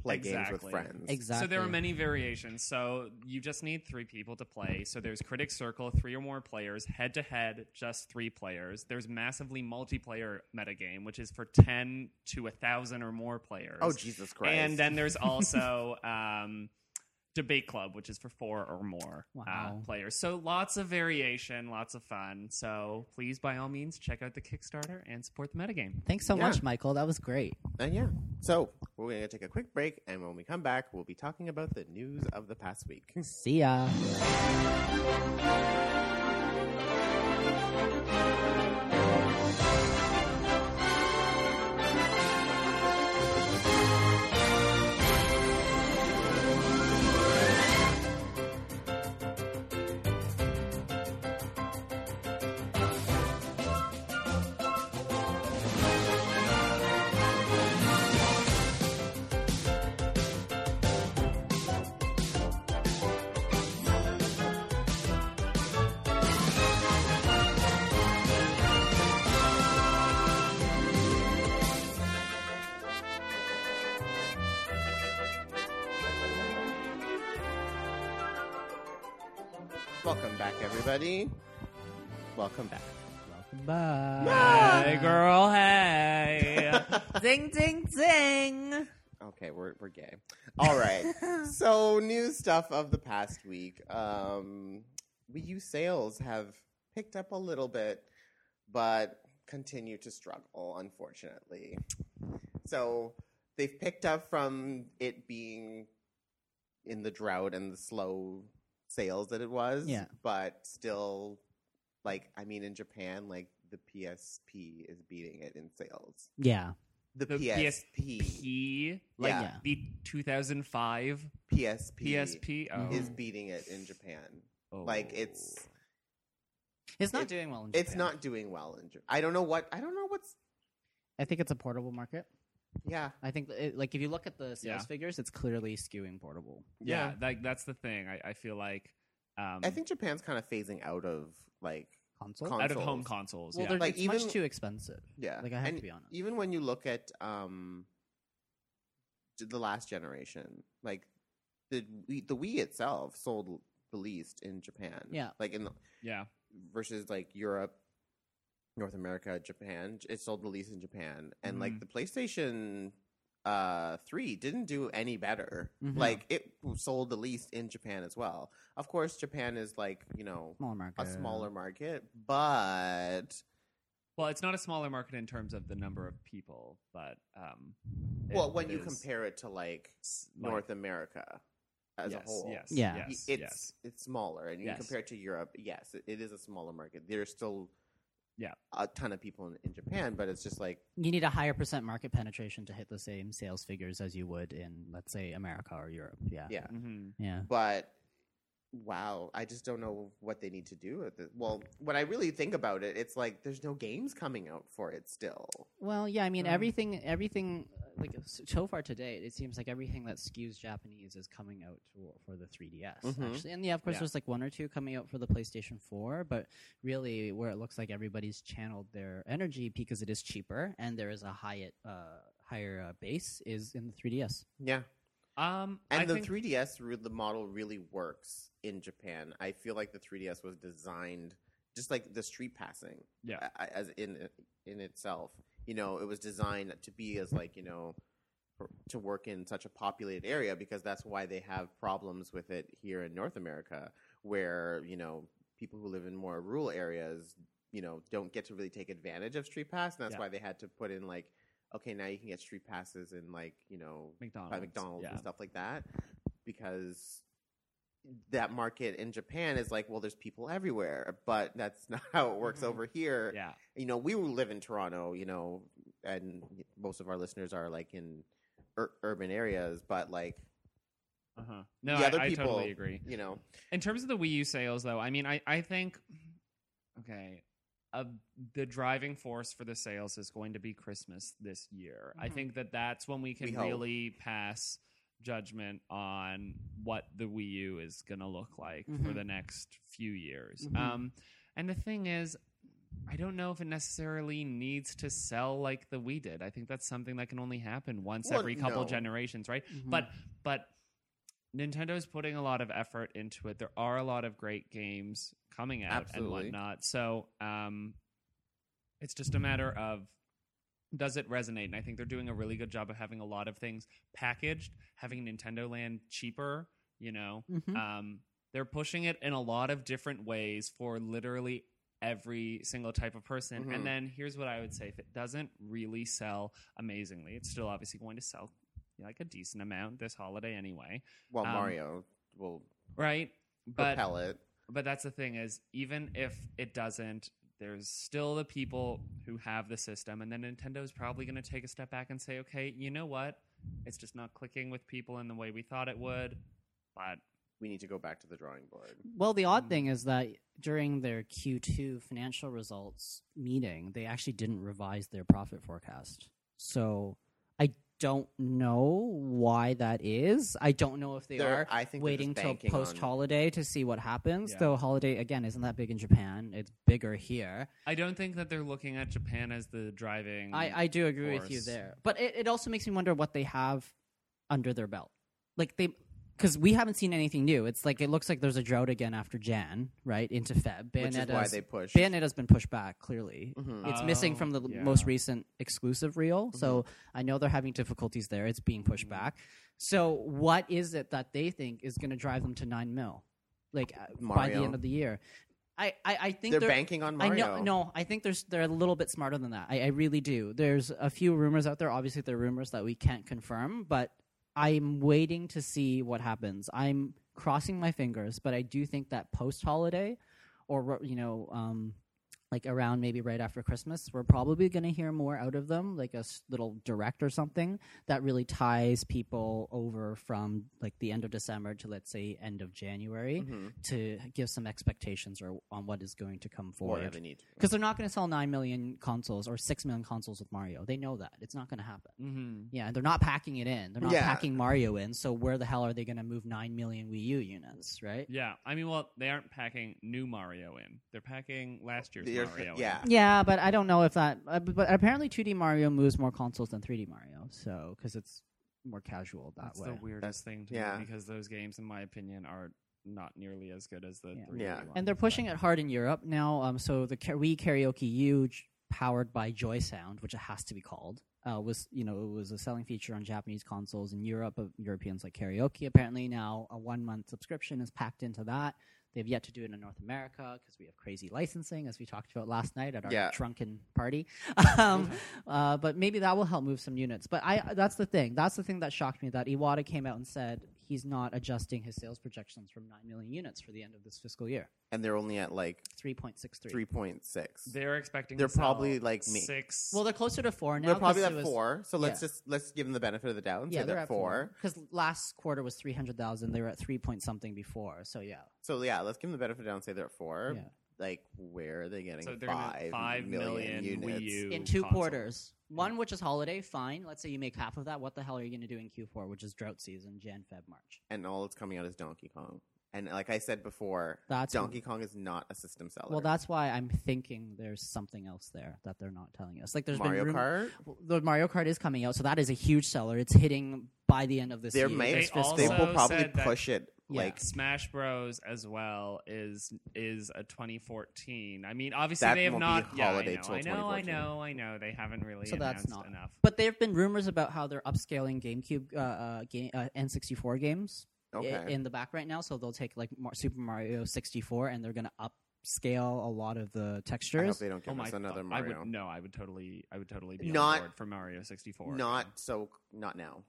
play games with Exactly. friends? Exactly. So there are many variations. So you just need three people to play. So there's Critic Circle, three or more players, head to head, just three players. There's massively multiplayer metagame, which is for ten to a thousand or more players. Oh Jesus Christ! And then there's also um, Debate Club, which is for four or more uh, players. So lots of variation, lots of fun. So please, by all means, check out the Kickstarter and support the metagame. Thanks so Yeah. much, Michael. That was great. And yeah, so we're gonna take a quick break, and when we come back, we'll be talking about the news of the past week. See ya. Welcome back, everybody. Welcome back. Welcome back. Hey, girl, hey. ding, ding, ding. Okay, we're we're gay. All right. so new stuff of the past week. Um, Wii U sales have picked up a little bit, but continue to struggle, unfortunately. So they've picked up from it being in the drought and the slow sales that it was. Yeah. But still, like, I mean, in Japan, like, the PSP is beating it in sales. Yeah. The, The PSP. P, like Yeah. the 2005 PSP. PSP. Oh. Mm-hmm. is beating it in Japan. Oh. Like it's oh. It's not It- doing well in Japan. it's not doing well in Japan. I don't know what I don't know what's I think it's a portable market. Yeah. I think, it, like, if you look at the sales Yeah. figures, it's clearly skewing portable. yeah, Yeah. like that's the thing. I, I feel like um, I think Japan's kind of phasing out of like Console? Con- out of home consoles. consoles. well, yeah. they're Like, it's even- much too expensive. yeah. Like, I have and to be honest. Even when you look at um the last generation, like the Wii, the Wii itself sold the least in Japan. Yeah. Like in the, yeah, versus like Europe, North America, Japan. It sold the least in Japan, and like Mhm. the PlayStation uh 3 didn't do any better. Mhm. Like it sold the least in Japan as well. Of course, Japan is like, you know, Smaller a smaller market, but well, it's not a smaller market in terms of the number of people, but um, it- well, when you is compare it to like s- like- North America as yes, a whole. yes, Yeah. yes, it's yes. it's smaller, and you Yes. compare it to Europe. Yes, it, it is a smaller market. There's still Yeah. a ton of people in, in Japan, but it's just like You need a higher percent market penetration to hit the same sales figures as you would in, let's say, America or Europe. Yeah. yeah. Mhm. Yeah. but wow i just don't know what they need to do with it well when i really think about it it's like there's no games coming out for it still Well, yeah. I mean, Um, everything, everything, uh, like so far to date, it seems like everything that skews Japanese is coming out for, for the 3DS. Mhm. Actually, and yeah, of course, Yeah. there's like one or two coming out for the PlayStation 4, but really, where it looks like everybody's channeled their energy because it is cheaper and there is a higher, uh, higher uh, base is in the 3DS. yeah Um, and I the think, 3ds re- the model really works in japan i feel like the 3ds was designed just like the street passing Yeah. as in in itself you know it was designed to be as like you know to work in such a populated area because that's why they have problems with it here in North America where you know people who live in more rural areas you know don't get to really take advantage of street pass and that's Yeah. why they had to put in like okay now you can get street passes in like you know McDonald's, by McDonald's yeah. and stuff like that because that market in Japan is like, well, there's people everywhere, but that's not how it works Mhm. over here. Yeah, You know, we live in Toronto, you know, and most of our listeners are like in ur- urban areas, but like Uh-huh. No, I, other I people, totally agree. You know, In terms of the Wii U sales, though, I mean, I, I think, okay, uh, the driving force for the sales is going to be Christmas this year. I Mhm. think that that's when we can We really pass judgment on what the Wii U is going to look like for Mhm. the next few years. Mhm. Um, and the thing is, I don't know if it necessarily needs to sell like the Wii did. I think that's something that can only happen once Well, every couple no. generations, right? Mhm. But but Nintendo's putting a lot of effort into it. There are a lot of great games coming out Absolutely. and whatnot. So um, it's just a matter of does it resonate? And I think they're doing a really good job of having a lot of things packaged, having Nintendo Land cheaper. You know, Mhm. um, they're pushing it in a lot of different ways for literally every single type of person. Mhm. And then here's what I would say: if it doesn't really sell amazingly, it's still obviously going to sell like a decent amount this holiday anyway, well, Um, Mario will right? But propel it. but that's the thing is even if it doesn't there's still the people who have the system and then nintendo's probably going to take a step back and say okay you know what it's just not clicking with people in the way we thought it would but We need to go back to the drawing board. Well, the odd thing is that during their Q2 financial results meeting, they actually didn't revise their profit forecast. So I don't know why that is. I don't know if they They're- are I think they're just waiting till banking post holiday to see what happens. Yeah. Though holiday again isn't that big in Japan. It's bigger here. i don't think that they're looking at japan as the driving I, I do agree with you force. there. But it, it also makes me wonder what they have under their belt. Like they because we haven't seen anything new. It's like it looks like there's a drought again after Jan, right? Into Feb. Which is why they push. Bayonetta's been pushed back, clearly. Mhm. It's missing Oh, from the yeah. most recent exclusive reel. So Mm-hmm. I know they're having difficulties there. It's being pushed Mhm. back. So what is it that they think is going to drive them to 9 mil? Like uh, by the end of the year. I, I, I think They're they're banking on I Mario. know, no, I think there's they're a little bit smarter than that. I, I really do. There's a few rumors out there. Obviously, they're rumors that we can't confirm, but I'm waiting to see what happens. I'm crossing my fingers, but I do think that post holiday, or you know, um, like around maybe right after Christmas, we're probably going to hear more out of them, like a s- little direct or something that really ties people over from like the end of December to let's say end of January Mhm. to give some expectations or on what is going to come Well, yeah, forward. they need. Because they're not going to sell nine million consoles or six million consoles with Mario. They know that it's not going to happen. mm-hmm. Yeah, and they're not packing it in. They're not Yeah. packing Mario in. So where the hell are they going to move nine million Wii U units? Right? yeah i mean well they aren't packing new mario in they're packing last year's They're- mario yeah. Yeah, but I don't know if that. Uh, but but apparently, 2D Mario moves more consoles than 3D Mario. So because it's more casual that that's way. the weirdest thing to yeah. me because those games in my opinion are not nearly as good as the Yeah. 3D Yeah. ones, and they're pushing but- it hard in Europe now. Um, so the Ka- Wii Karaoke U, j- powered by Joy Sound, which it has to be called, uh, was you know it was a selling feature on Japanese consoles in Europe. Of Europeans like karaoke. Apparently now a one month subscription is packed into that. They've yet to do it in North America because we have crazy licensing, as we talked about last night at our Yeah. drunken party. um, uh, but maybe that will help move some units. But I that's the thing. That's the thing that shocked me that Iwata came out and said he's not adjusting his sales projections from nine million units for the end of this fiscal year. and they're only at like Three point six three. three point six. they're expecting They're to sell probably like me. six Well, they're closer to four now. They're probably 'cause at it was- four. So let's yeah. just let's give them the benefit of the doubt and Yeah, say they're they're at four. four. Because last quarter was three hundred thousand. They were at three point something before. So yeah, So yeah, let's give them the benefit of the doubt and say they're at four. yeah. Like where are they getting So they're gonna five five million million units? Wii U in two consoles. quarters. One which is holiday, fine. Let's say you make half of that. What the hell are you going to do in Q4, which is drought season, Jan, Feb, March? and all that's coming out is Donkey Kong. And like I said before, That's Donkey Kong is not a system seller. Well, that's why I'm thinking there's something else there that they're not telling us. Like there's Mario been room- Kart. the Mario Kart is coming out, so that is a huge seller. It's hitting by the end of this There year. may this They they will probably push it Yeah. like Smash Bros as well is is a 2014. I mean, obviously That they have won't be not. Yeah, I know, till I know, I know, I know. They haven't really So that's not- enough. But there have been rumors about how they're upscaling GameCube, uh, uh, game, uh, N64 games i- okay. in the back right now. So they'll take like Mar- Super Mario 64 and they're going to upscale a lot of the I hope textures. they don't Oh give my! us another fu- I Mario. would no. I would totally. I would totally be Not- on board for Mario 64. Not so. Not now.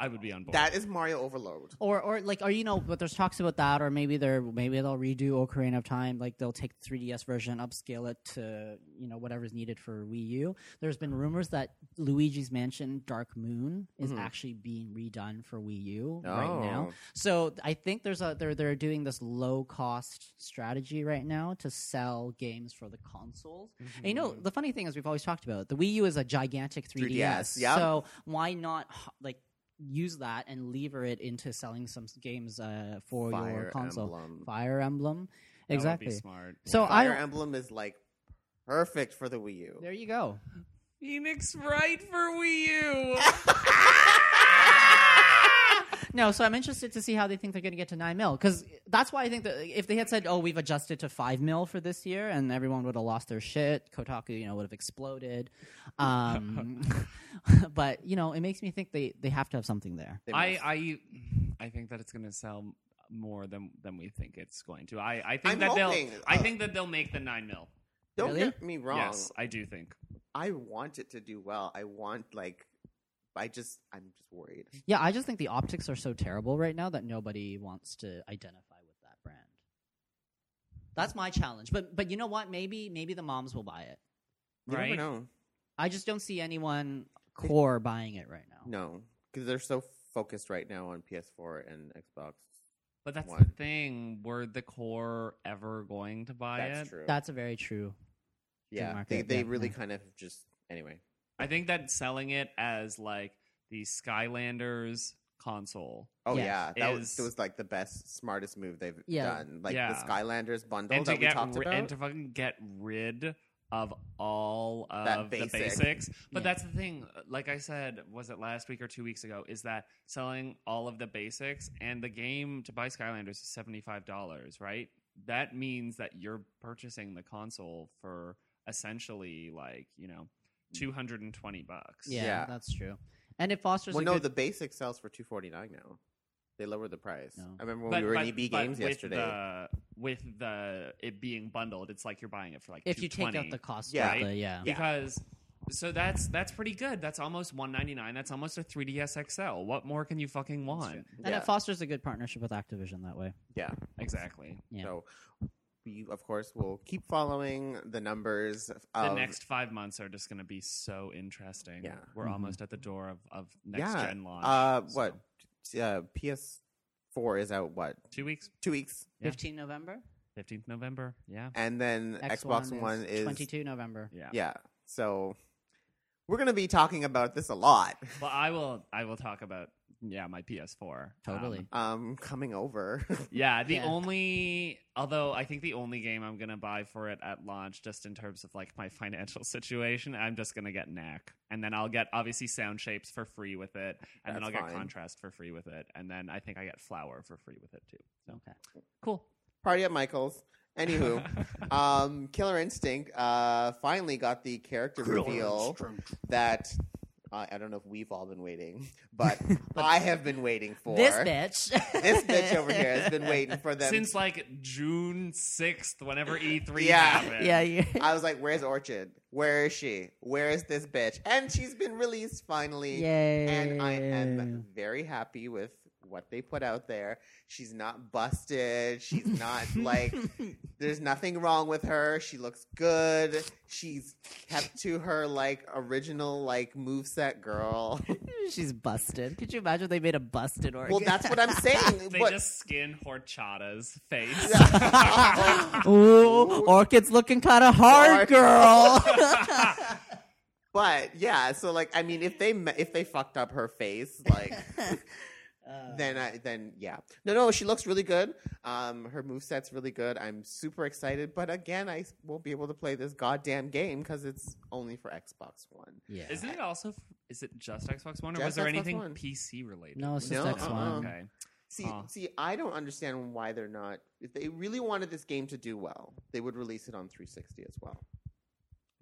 I would be on board. That is Mario Overload. Or, or like, or you know, but there's talks about that, or maybe they're maybe they'll redo Ocarina of Time, like they'll take the 3DS version, upscale it to you know whatever's needed for Wii U. There's been rumors that Luigi's Mansion Dark Moon is Mhm. actually being redone for Wii U right now. Oh. So I think there's a they're they're doing this low cost strategy right now to sell games for the consoles. And you know, the funny thing is we've always talked about the Wii U is a gigantic 3DS. 3DS, yeah. So why not like use that and lever it into selling some games uh, for your console? Emblem. Fire Emblem. That would exactly. be smart. So Fire I Emblem is like perfect for the Wii U. there you go. Phoenix Wright for Wii U. No, so I'm interested to see how they think they're going to get to nine mil because that's why I think that if they had said, "Oh, we've adjusted to five mil for this year," and everyone would have lost their shit, Kotaku, you know, would have exploded. Um, but you know, it makes me think they they have to have something there. I. I I think that it's going to sell more than than we think it's going to. I, I think I'm that hoping, they'll I uh, think that they'll make the nine mil. Don't Really? get me wrong. Yes, I do think. I want it to do well. I want like, I just I'm just worried. Yeah, I just think the optics are so terrible right now that nobody wants to identify with that brand. That's my challenge. But but you know what? Maybe maybe the moms will buy it. You Right. never know. I just don't see anyone core buying it right now. No, because they're so focused right now on PS4 and Xbox. But that's the thing. Were the core ever going to buy it? That's it? true. That's a very true. yeah, market, they they yeah, really yeah. kind of just anyway. I think that selling it as like the Skylanders console. Oh Yes. yeah, that was Is- that was like the best, smartest move they've Yeah. done. Like Yeah. the Skylanders bundle and to that we get talked ri- about. and to fucking get rid of all That of the basics. But Yeah. that's the thing. Like I said, was it last week or two weeks ago? Is that selling all of the basics and the game to buy Skylanders is seventy five dollars, right? That means that you're purchasing the console for essentially like you know Mm. two hundred and twenty bucks. Yeah, Yeah. that's true. And it fosters well, a no, good the basic sells for two forty nine now. They lowered the price. No. I remember when But, we were but- in EB but Games with yesterday. The, with the it being bundled, it's like you're buying it for like if you take out 220. the cost Yeah. of the yeah. Yeah. because so that's that's pretty good. That's almost one ninety nine. That's almost a 3ds XL. What more can you fucking want? And Yeah. it fosters a good partnership with Activision that way. Yeah. Exactly. Yeah. So we, of course, will keep following the numbers. The next five months are just going to be so interesting. Yeah. we're Mhm. almost at the door of, of next yeah. gen launch. Uh, so- what? Uh, PS4 is out. What? Two weeks, Two weeks, Yeah. 15 November. fifteenth November. Yeah, and then X Xbox One is 22 November. yeah. Yeah. So we're gonna be talking about this a lot. Well, I will. I will talk about yeah my PS4. Totally. Um, Um, coming over. Yeah, the Yeah. only although I think the only game I'm gonna buy for it at launch, just in terms of like my financial situation, I'm just gonna get Knack, and then I'll get obviously Sound Shapes for free with it, and then I'll get fine. Contrast for free with it, and then I think I get Flower for free with it too. So Okay. cool. Party at Michael's. Anywho, um, Killer Instinct uh, finally got the character reveal that uh, I don't know if we've all been waiting, but, I have been waiting for. This bitch. This bitch over here has been waiting for them. Since like June sixth, whenever E3 Yeah. happened. yeah, yeah. I was like, "Where's Orchid? Where is she? Where is this bitch?" And she's been released finally. Yay. and I am very happy with what they put out there. She's not busted. She's not like there's nothing wrong with her. She looks good. She's kept to her like original like moveset girl. She's busted. Could you imagine they made a busted organ? well, that's what I'm saying. They But- just skin Horchata's face. Ooh, Orchid's looking kind of hard, Orchid. girl. but yeah, so like I mean, if they if they fucked up her face, like Uh, then I then yeah. No, no, she looks really good. Um, her moveset's really good. I'm super excited, but again, I won't be able to play this goddamn game because it's only for Xbox One. yeah. Isn't it also? Is it just Xbox One, or Just was there Xbox anything One. PC related? No, it's just No, X1. uh-uh. Okay. See, Huh. see, I don't understand why they're not. If they really wanted this game to do well, they would release it on 360 as well.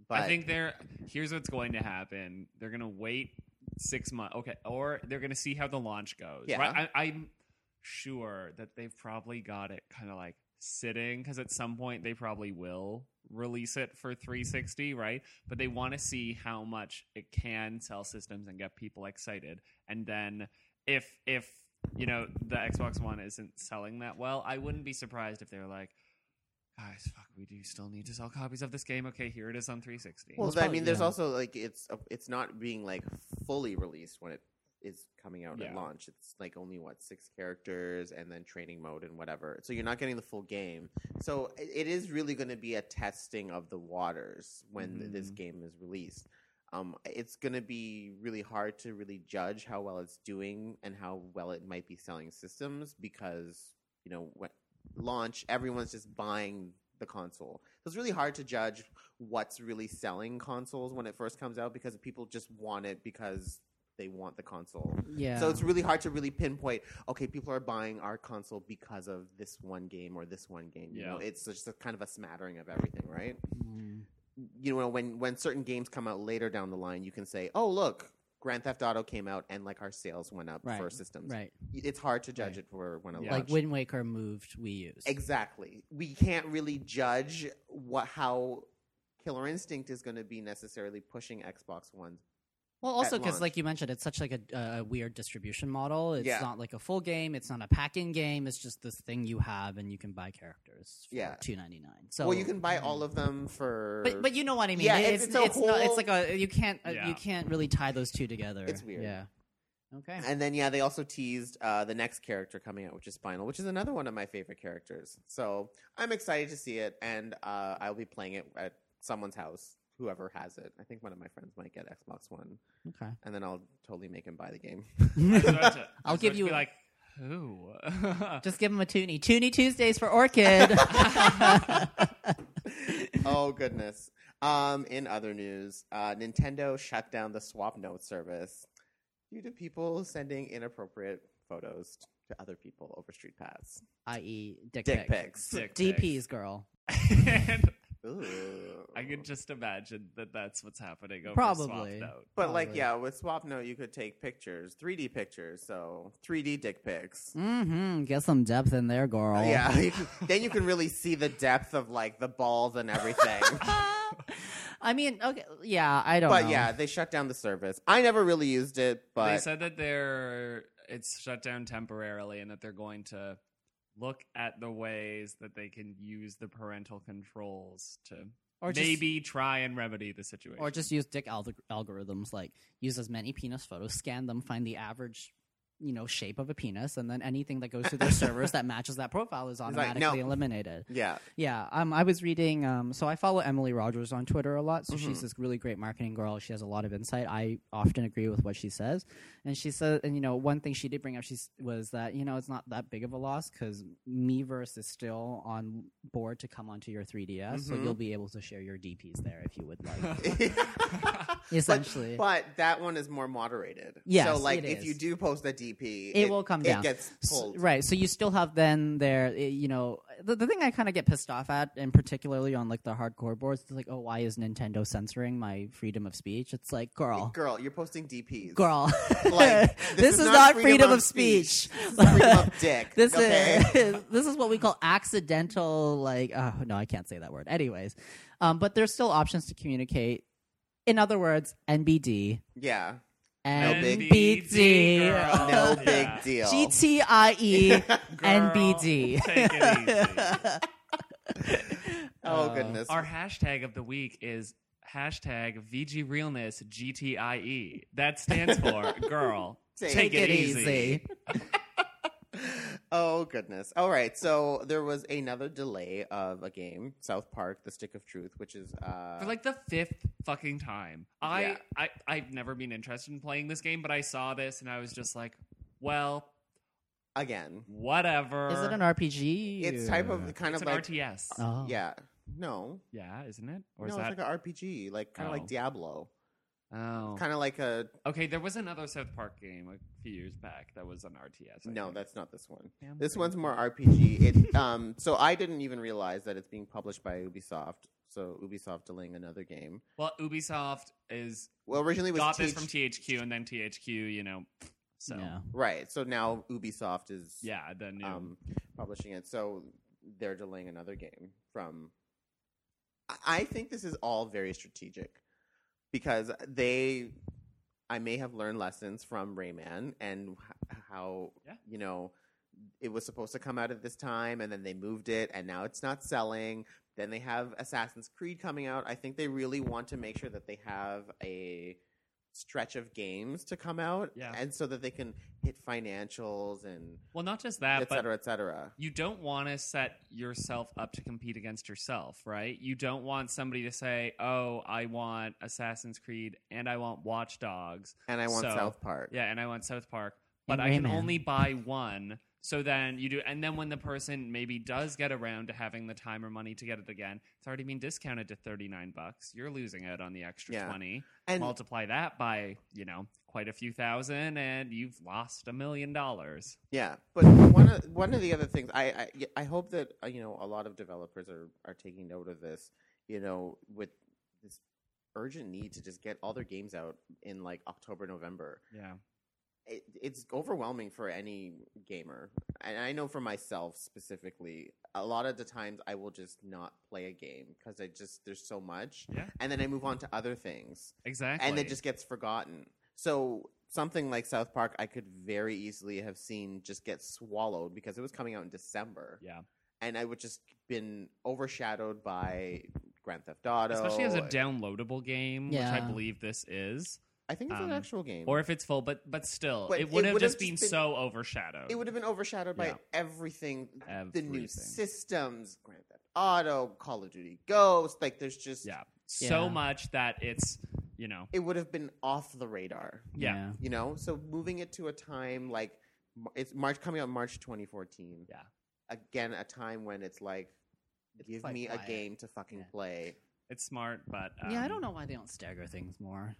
But I think they're here's what's going to happen. They're gonna wait six months, okay, or they're gonna see how the launch goes. Yeah. Right? I, I'm sure that they've probably got it kind of like sitting because at some point they probably will release it for 360, right? But they want to see how much it can sell systems and get people excited, and then if if you know the Xbox One isn't selling that well, I wouldn't be surprised if they're like, guys, fuck, we do still need to sell copies of this game. Okay, here it is on 360. Well, it's I mean, there's yeah. also like it's uh, it's not being like fully released when it is coming out at launch. It's like only what six characters and then training mode and whatever. So you're not getting the full game. So i- it is really going to be a testing of the waters when this Mhm. game is released. Um, it's going to be really hard to really judge how well it's doing and how well it might be selling systems because you know when launch everyone's just buying the console. So it's really hard to judge what's really selling consoles when it first comes out because people just want it because they want the console. Yeah. So it's really hard to really pinpoint. Okay, people are buying our console because of this one game or this one game. You know, Yeah. it's just a kind of a smattering of everything, right? Mm. You know, when when certain games come out later down the line, you can say, "Oh, look, Grand Theft Auto came out and like our sales went up Right, for systems." Right. It's hard to judge Right. it for when it Yeah. Like launched. Wind Waker moved Wii U's. Exactly. We can't really judge what how Killer Instinct is going to be necessarily pushing Xbox One. Well, also because, like you mentioned, it's such like a, a weird distribution model. It's Yeah. not like a full game. It's not a pack-in game. It's just this thing you have, and you can buy characters. For Yeah. two ninety nine. So, well, you can buy all of them for. but but you know what I mean. Yeah, it's it's- it's it's, a not. It's like a you can't uh, Yeah. you can't really tie those two together. It's weird. Yeah. Okay. and then yeah, they also teased uh, the next character coming out, which is Spinal, which is another one of my favorite characters. So I'm excited to see it, and uh, I'll be playing it at someone's house, whoever has it. I think one of my friends might get Xbox One, Okay. and then I'll totally make him buy the game. I was about to- I I'll give you be a- like who. Just give him a toonie. Toonie Tuesdays for Orchid. oh goodness. Um, in other news, uh, Nintendo shut down the Swap Note service due to people sending inappropriate photos to other people over street pass. I.e., dick, Dick pic. pics. Dick DPs, pics. girl. And Ooh. I can just imagine that that's what's happening over Probably. Swap Note. But like, yeah, with Swap Note, you could take pictures, 3D pictures, so 3D dick pics. Mm-hmm. Get some depth in there, girl. Yeah, you can- then you can really see the depth of like the balls and everything. I mean, okay, yeah, I don't but know. yeah, they shut down the service. I never really used it, but they said that they're it's shut down temporarily and that they're going to look at the ways that they can use the parental controls to Or just- maybe try and remedy the situation. Or just use dick alg- algorithms, like use as many penis photos, scan them, find the average, you know, shape of a penis, and then anything that goes through their servers that matches that profile is like, automatically no. eliminated. yeah, Yeah, um, I was reading. Um, so I follow Emily Rogers on Twitter a lot. So Mhm. she's this really great marketing girl. She has a lot of insight. I often agree with what she says. And she said, and you know, one thing she did bring up, she was that you know it's not that big of a loss because Miiverse is still on board to come onto your 3ds, so Mhm. you'll be able to share your DPs there if you would like. Essentially. But, but that one is more moderated. Yes, so like if is. you do post a DP, It will come down. It gets pulled. right. So you still have then there, eh, you know, the, the thing I kind of get pissed off at, and particularly on like the hardcore boards, is like, oh, why is Nintendo censoring my freedom of speech? It's like, girl, Girl, you're posting DPs. girl, Like, this, is, not freedom, of speech. This is freedom of dick. This okay? is this is what we call accidental. Like, oh no, I can't say that word. Anyways, um, but there's still options to communicate. In other words, NBD. yeah. NBD. NBD, girl. No Yeah. big deal. GTIE Girl, Take it easy. Oh Uh, goodness. Our hashtag of the week is hashtag VG Realness GTIE. That stands for girl. Take Take, it it, easy. Easy. oh goodness. All right. So there was another delay of a game, South Park: The Stick of Truth, which is uh For like the fifth fucking time. I, Yeah. I I've never been interested in playing this game, but I saw this and I was just like, well, again. whatever. Is it an RPG? It's type of kind It's of an like RTS. Oh. yeah. No. yeah, isn't it? Or no, is it's that like an RPG, like kind of Oh. like Diablo. Oh. Kind of like a Okay, there was another South Park game a few years back that was an RTS. I No, think. that's not this one. Damn This thing. one's more RPG. It um so I didn't even realize that it's being published by Ubisoft. So Ubisoft delaying another game. Well, Ubisoft is Well, originally it was got this TH from THQ, and then THQ, you know, so Yeah. right. So now Ubisoft is yeah, the new. um, publishing it. So they're delaying another game from. I- I think this is all very strategic because they I may have learned lessons from Rayman and how Yeah. you know it was supposed to come out at this time, and then they moved it, and now it's not selling. Then they have Assassin's Creed coming out. I think they really want to make sure that they have a stretch of games to come out, Yeah. and so that they can hit financials and Well, not just that, et but cetera, et cetera. you don't want to set yourself up to compete against yourself, right? You don't want somebody to say, "Oh, I want Assassin's Creed and I want Watch Dogs." And I want So- South Park. Yeah, and I want South Park, but And I can only buy one. So then you do, and then when the person maybe does get around to having the time or money to get it again, it's already been discounted to thirty nine bucks. You're losing out on the extra Yeah. twenty. And Multiply that by you know quite a few thousand, and you've lost a million dollars. Yeah, but one of one of the other things I I, I hope that uh, you know a lot of developers are are taking note of this. You know, with this urgent need to just get all their games out in like October, November. Yeah, It, it's overwhelming for any gamer, and I know for myself specifically. A lot of the times, I will just not play a game because I just there's so much, yeah, and then I move on to other things. Exactly. and it just gets forgotten. So something like South Park, I could very easily have seen just get swallowed because it was coming out in December, yeah, and I would just been overshadowed by Grand Theft Auto, especially as a downloadable game, which I believe this is, I think it's um, an actual game, or if it's full, but but still, But it would it have just been, been- so overshadowed. it would have been overshadowed Yeah. by everything, the new systems, Grand Theft Auto, Call of Duty Ghost. Like there's just yeah, so Yeah. much that it's you know it would have been off the radar. yeah. You know, so moving it to a time like it's March coming out March 2014. Yeah. Again, a time when it's like, It's give quite me a game to fucking Yeah. play. It's smart, but um, yeah, I don't know why they don't stagger things more.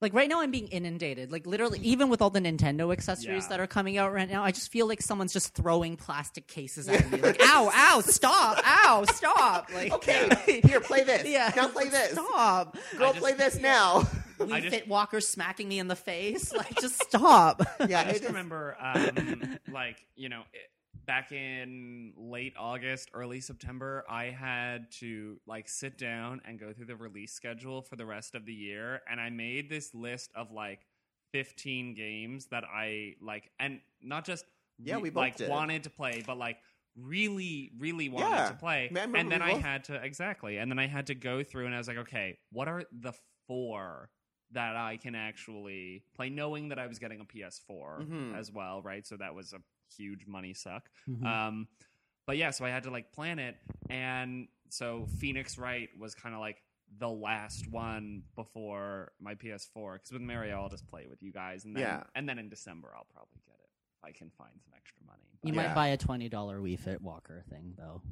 Like right now, I'm being inundated. Like literally, even with all the Nintendo accessories Yeah. that are coming out right now, I just feel like someone's just throwing plastic cases at me. Like, ow, ow, stop, ow, stop. Like, Okay, here, play this. Yeah, Now play this. Stop. Girl, I just- play this now. Wii I just- Fit Walker smacking me in the face. Like, just stop. yeah, I it just is- remember, um, like you know, it, back in late August, early September, I had to like sit down and go through the release schedule for the rest of the year, and I made this list of like fifteen games that I like, and not just Yeah, re- we like did. wanted to play, but like really, really wanted Yeah. to play. Remember And then I both- had to exactly, and then I had to go through, and I was like, okay, what are the four? That I can actually play, knowing that I was getting a PS4 Mhm. as well, right? So that was a huge money suck. Mhm. Um, but yeah, so I had to like plan it, and so Phoenix Wright was kind of like the last one before my PS4 because with Mario I'll just play with you guys, and then Yeah. and then in December I'll probably get it if I can find some extra money. You But Yeah. might buy a twenty dollar Wii Fit Walker thing though.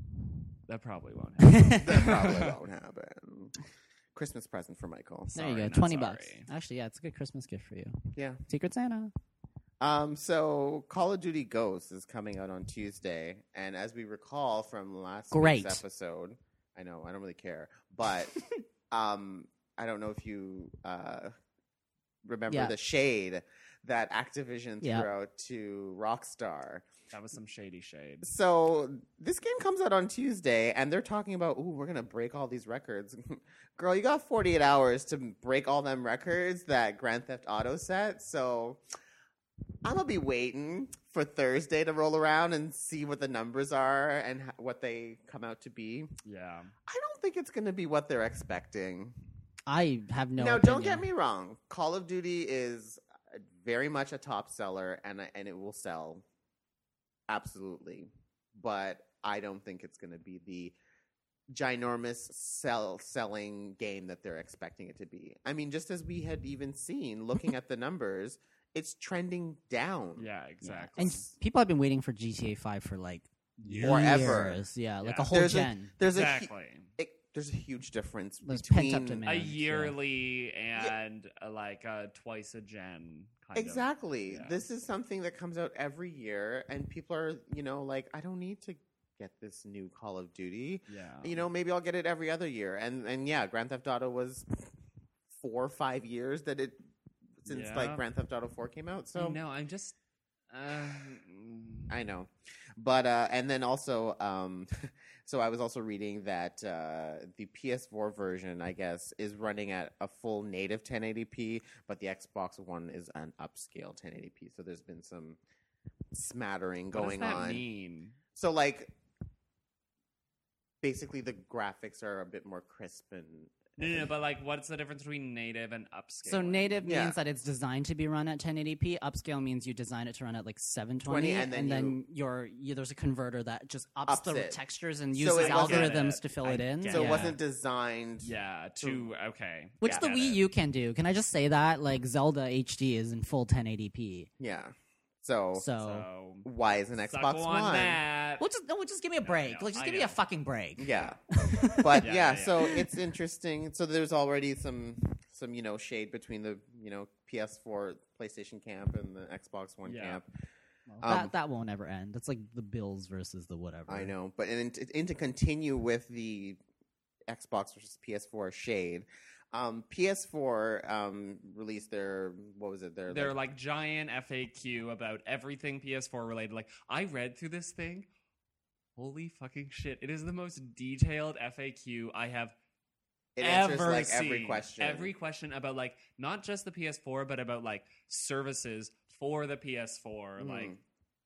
that probably won't happen. that probably won't happen. Christmas present for Michael. There you go, not twenty bucks. Actually, yeah, it's a good Christmas gift for you. Yeah. Secret Santa. Um, so Call of Duty Ghosts is coming out on Tuesday, and as we recall from last Great. week's episode, I know I don't really care, but um, I don't know if you uh, remember Yeah. the shade that Activision threw Yeah. out to Rockstar. That was some shady shade. So this game comes out on Tuesday, and they're talking about, "Ooh, we're gonna break all these records." Girl, you got 48 hours to break all them records that Grand Theft Auto set. So I'm gonna be waiting for Thursday to roll around and see what the numbers are and h- what they come out to be. Yeah, I don't think it's gonna be what they're expecting. I have no. now, don't opinion. get me wrong. Call of Duty is uh, very much a top seller, and and it will sell absolutely. But I don't think it's going to be the ginormous sell selling game that they're expecting it to be. I mean, just as we had even seen, looking at the numbers, it's trending down. yeah, Yeah. exactly. And people have been waiting for GTA Five for like Forever. years. Yeah, like Yeah. a whole There's a- gen. There's a hu- exactly. it, there's a huge difference There's between pent-up demand. a Yeah. yearly and uh, like a twice a gen kind of. Exactly. Yeah. This is something that comes out every year, and people are, you know, like, I don't need to get this new Call of Duty. Yeah. You know, maybe I'll get it every other year. And and yeah, Grand Theft Auto was four or five years that it since Yeah. like Grand Theft Auto Four came out. So no, I'm just. Uh, I know, but uh, and then also, um, So I was also reading that uh, the PS4 version, I guess, is running at a full native 1080p, but the Xbox One is an upscale 1080p. So there's been some smattering What going does that on. mean? So like, basically, the graphics are a bit more crisp and. No, no, no, but like, what's the difference between native and upscale? So native Yeah. means that it's designed to be run at 1080p. Upscale means you design it to run at like 720, 20, and then you- you're you, there's a converter that just ups, Ups the it. textures and So uses it wasn't- algorithms to fill I it in. get So Yeah. it wasn't designed. Yeah, to okay. Which the Wii it. U can do. Can I just say that? Like Zelda HD is in full 1080p. Yeah. So, So, So why is an Xbox on One? that. well, just no, just give me a break. know, like, just I give me a fucking break. Yeah. But Yeah, yeah, yeah, yeah. so it's interesting. So there's already some some you know shade between the you know PS4 PlayStation camp and the Xbox One Yeah. camp. Well, Um, that that won't ever end. That's like the Bills versus the whatever. I know, but and, and to continue with the Xbox versus PS4 shade, um, PS4 um, released their what was it? Their They're like, like giant FAQ about everything PS4 related. Like I read through this thing. Holy fucking shit! It is the most detailed FAQ I have it answers ever like seen. every question. Every question about like not just the PS4, but about like services for the PS4, Mm. like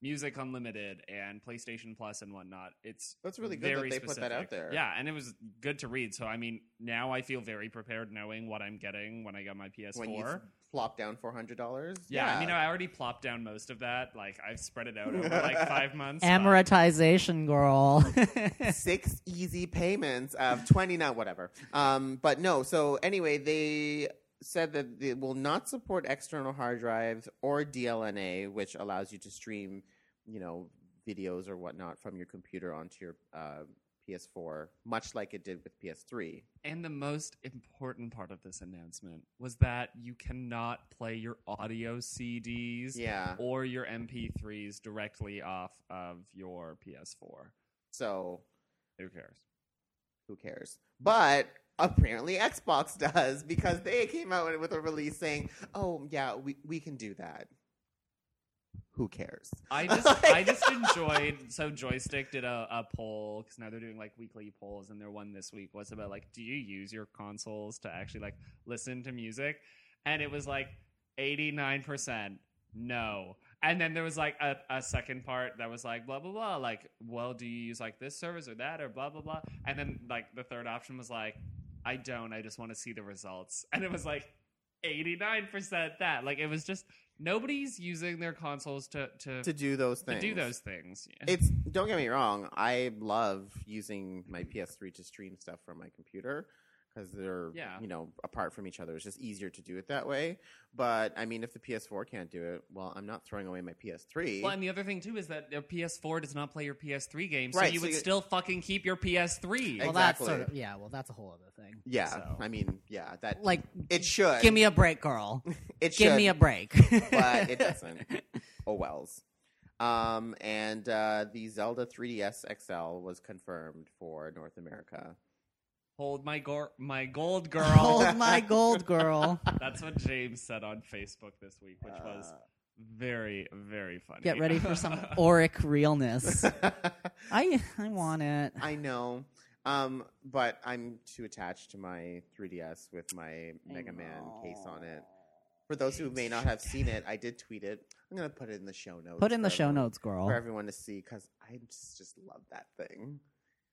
Music Unlimited and PlayStation Plus and whatnot. It's That's really good that very they put that out there. Yeah, and it was good to read. So I mean, now I feel very prepared knowing what I'm getting when I get my PS4. when you plop down four hundred dollars. yeah, I mean, I already plopped down most of that. Like I've spread it out over like five months. but- Amortization, girl. six easy payments of 29 whatever um but no so anyway they said that they will not support external hard drives or dlna which allows you to stream you know videos or whatnot from your computer onto your uh, ps4 much like it did with ps3 And the most important part of this announcement was that you cannot play your audio CDs yeah or your MP3s directly off of your PS4. so Who cares? who cares but apparently xbox does because they came out with a release saying oh yeah we, we can do that who cares? I just I just enjoyed so Joystiq did a, a poll because now they're doing like weekly polls and their one this week was about like do you use your consoles to actually like listen to music? And it was like 89% no. And then there was like a, a second part that was like blah blah blah like well do you use like this service or that or blah blah blah? And then like the third option was like I don't I just want to see the results. And it was like 89% that. Like it was just nobody's using their consoles to to, to do those to things. do those things. It's don't get me wrong. I love using my PS3 to stream stuff from my computer because they're Yeah. you know apart from each other. It's just easier to do it that way. But I mean, if the PS4 can't do it, well, I'm not throwing away my PS3. well, and the other thing too is that your PS4 does not play your PS3 games, so Right, you so would you- still fucking keep your PS3. well, Exactly. that's sort of yeah. Well, that's a whole other thing. yeah, so- I mean, yeah, that Like, it should. give me a break, girl. it give me a break. but it doesn't. oh wells. Um, and uh, the Zelda 3DS XL was confirmed for North America. Hold my gor- my gold girl. Hold my gold, girl. That's what James said on Facebook this week, which was Uh, very very funny. Get ready for some auric realness. I I want it. I know. Um, but I'm too attached to my 3DS with my Mega Man case on it. For those who may not have seen it, I did tweet it. I'm gonna put it in the show notes. Put in the for show everyone- notes, girl. for everyone to see because I just just love that thing.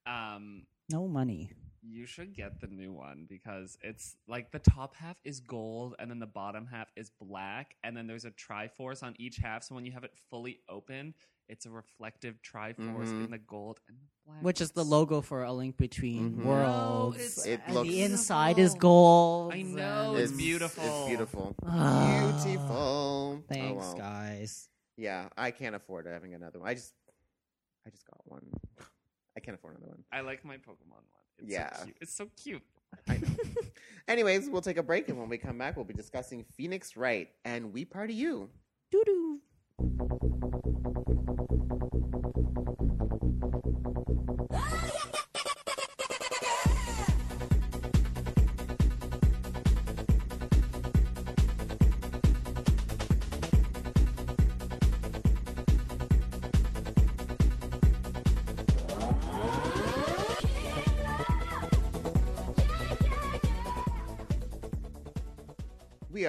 Um, No money. You should get the new one because it's like the top half is gold and then the bottom half is black and then there's a triforce on each half so when you have it fully open it's a reflective triforce Mhm. in the gold and the black Which is the logo for A Link Between Mhm. Worlds. No, it's It and looks- the inside is gold. I know, and- it's beautiful. It's beautiful. Ah. beautiful. Thanks, oh, well. guys. Yeah, I can't afford having another one. I just, I just got one. I can't afford another one. I like my Pokemon one. It's Yeah. so cute. It's so cute. I know. Anyways, we'll take a break, and when we come back, we'll be discussing Phoenix Wright and Wii Party U. Doo doo.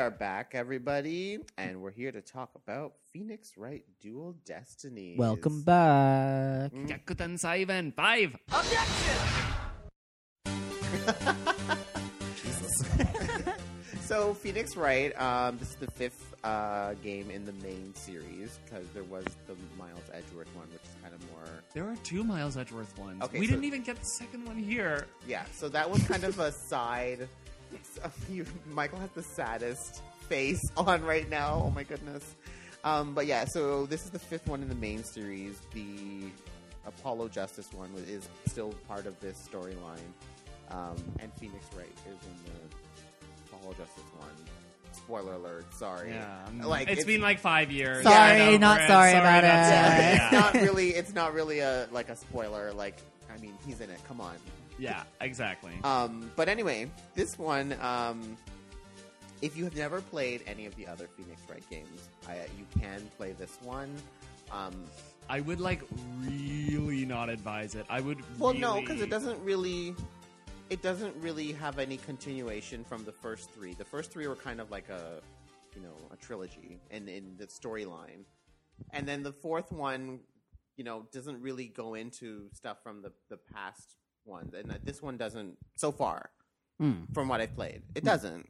Are back, everybody, and we're here to talk about Phoenix Wright Dual Destiny. Welcome back. Mm. Gyakuten Saiban 5. Objection! Jesus. so Phoenix Wright, um, this is the fifth uh, game in the main series because there was the Miles Edgeworth one, which is kind of more There are two Miles Edgeworth ones. Okay, we so- didn't even get the second one here. yeah. So that was kind of a side. So you, Michael has the saddest face on right now. Oh my goodness. Um, but yeah, so this is the fifth one in the main series. The Apollo Justice one is still part of this storyline, um, and Phoenix Wright is in the Apollo Justice one. Spoiler alert! Sorry. Yeah. Like, it's it's- been like five years. Sorry, Get over not it. sorry about not it. sorry. Yeah, Yeah. it's not really. It's not really a like a spoiler. Like, I mean, he's in it. Come on. Yeah, exactly. Um, but anyway, this one, um, if you have never played any of the other Phoenix Wright games, I, you can play this one. Um, I would like really not advise it. I would. well, really... no, because it doesn't really, it doesn't really have any continuation from the first three. The first three were kind of like a, you know, a trilogy in in the storyline, and then the fourth one, you know, doesn't really go into stuff from the the past ones, and this one doesn't so far. Hmm. From what I've played, it doesn't.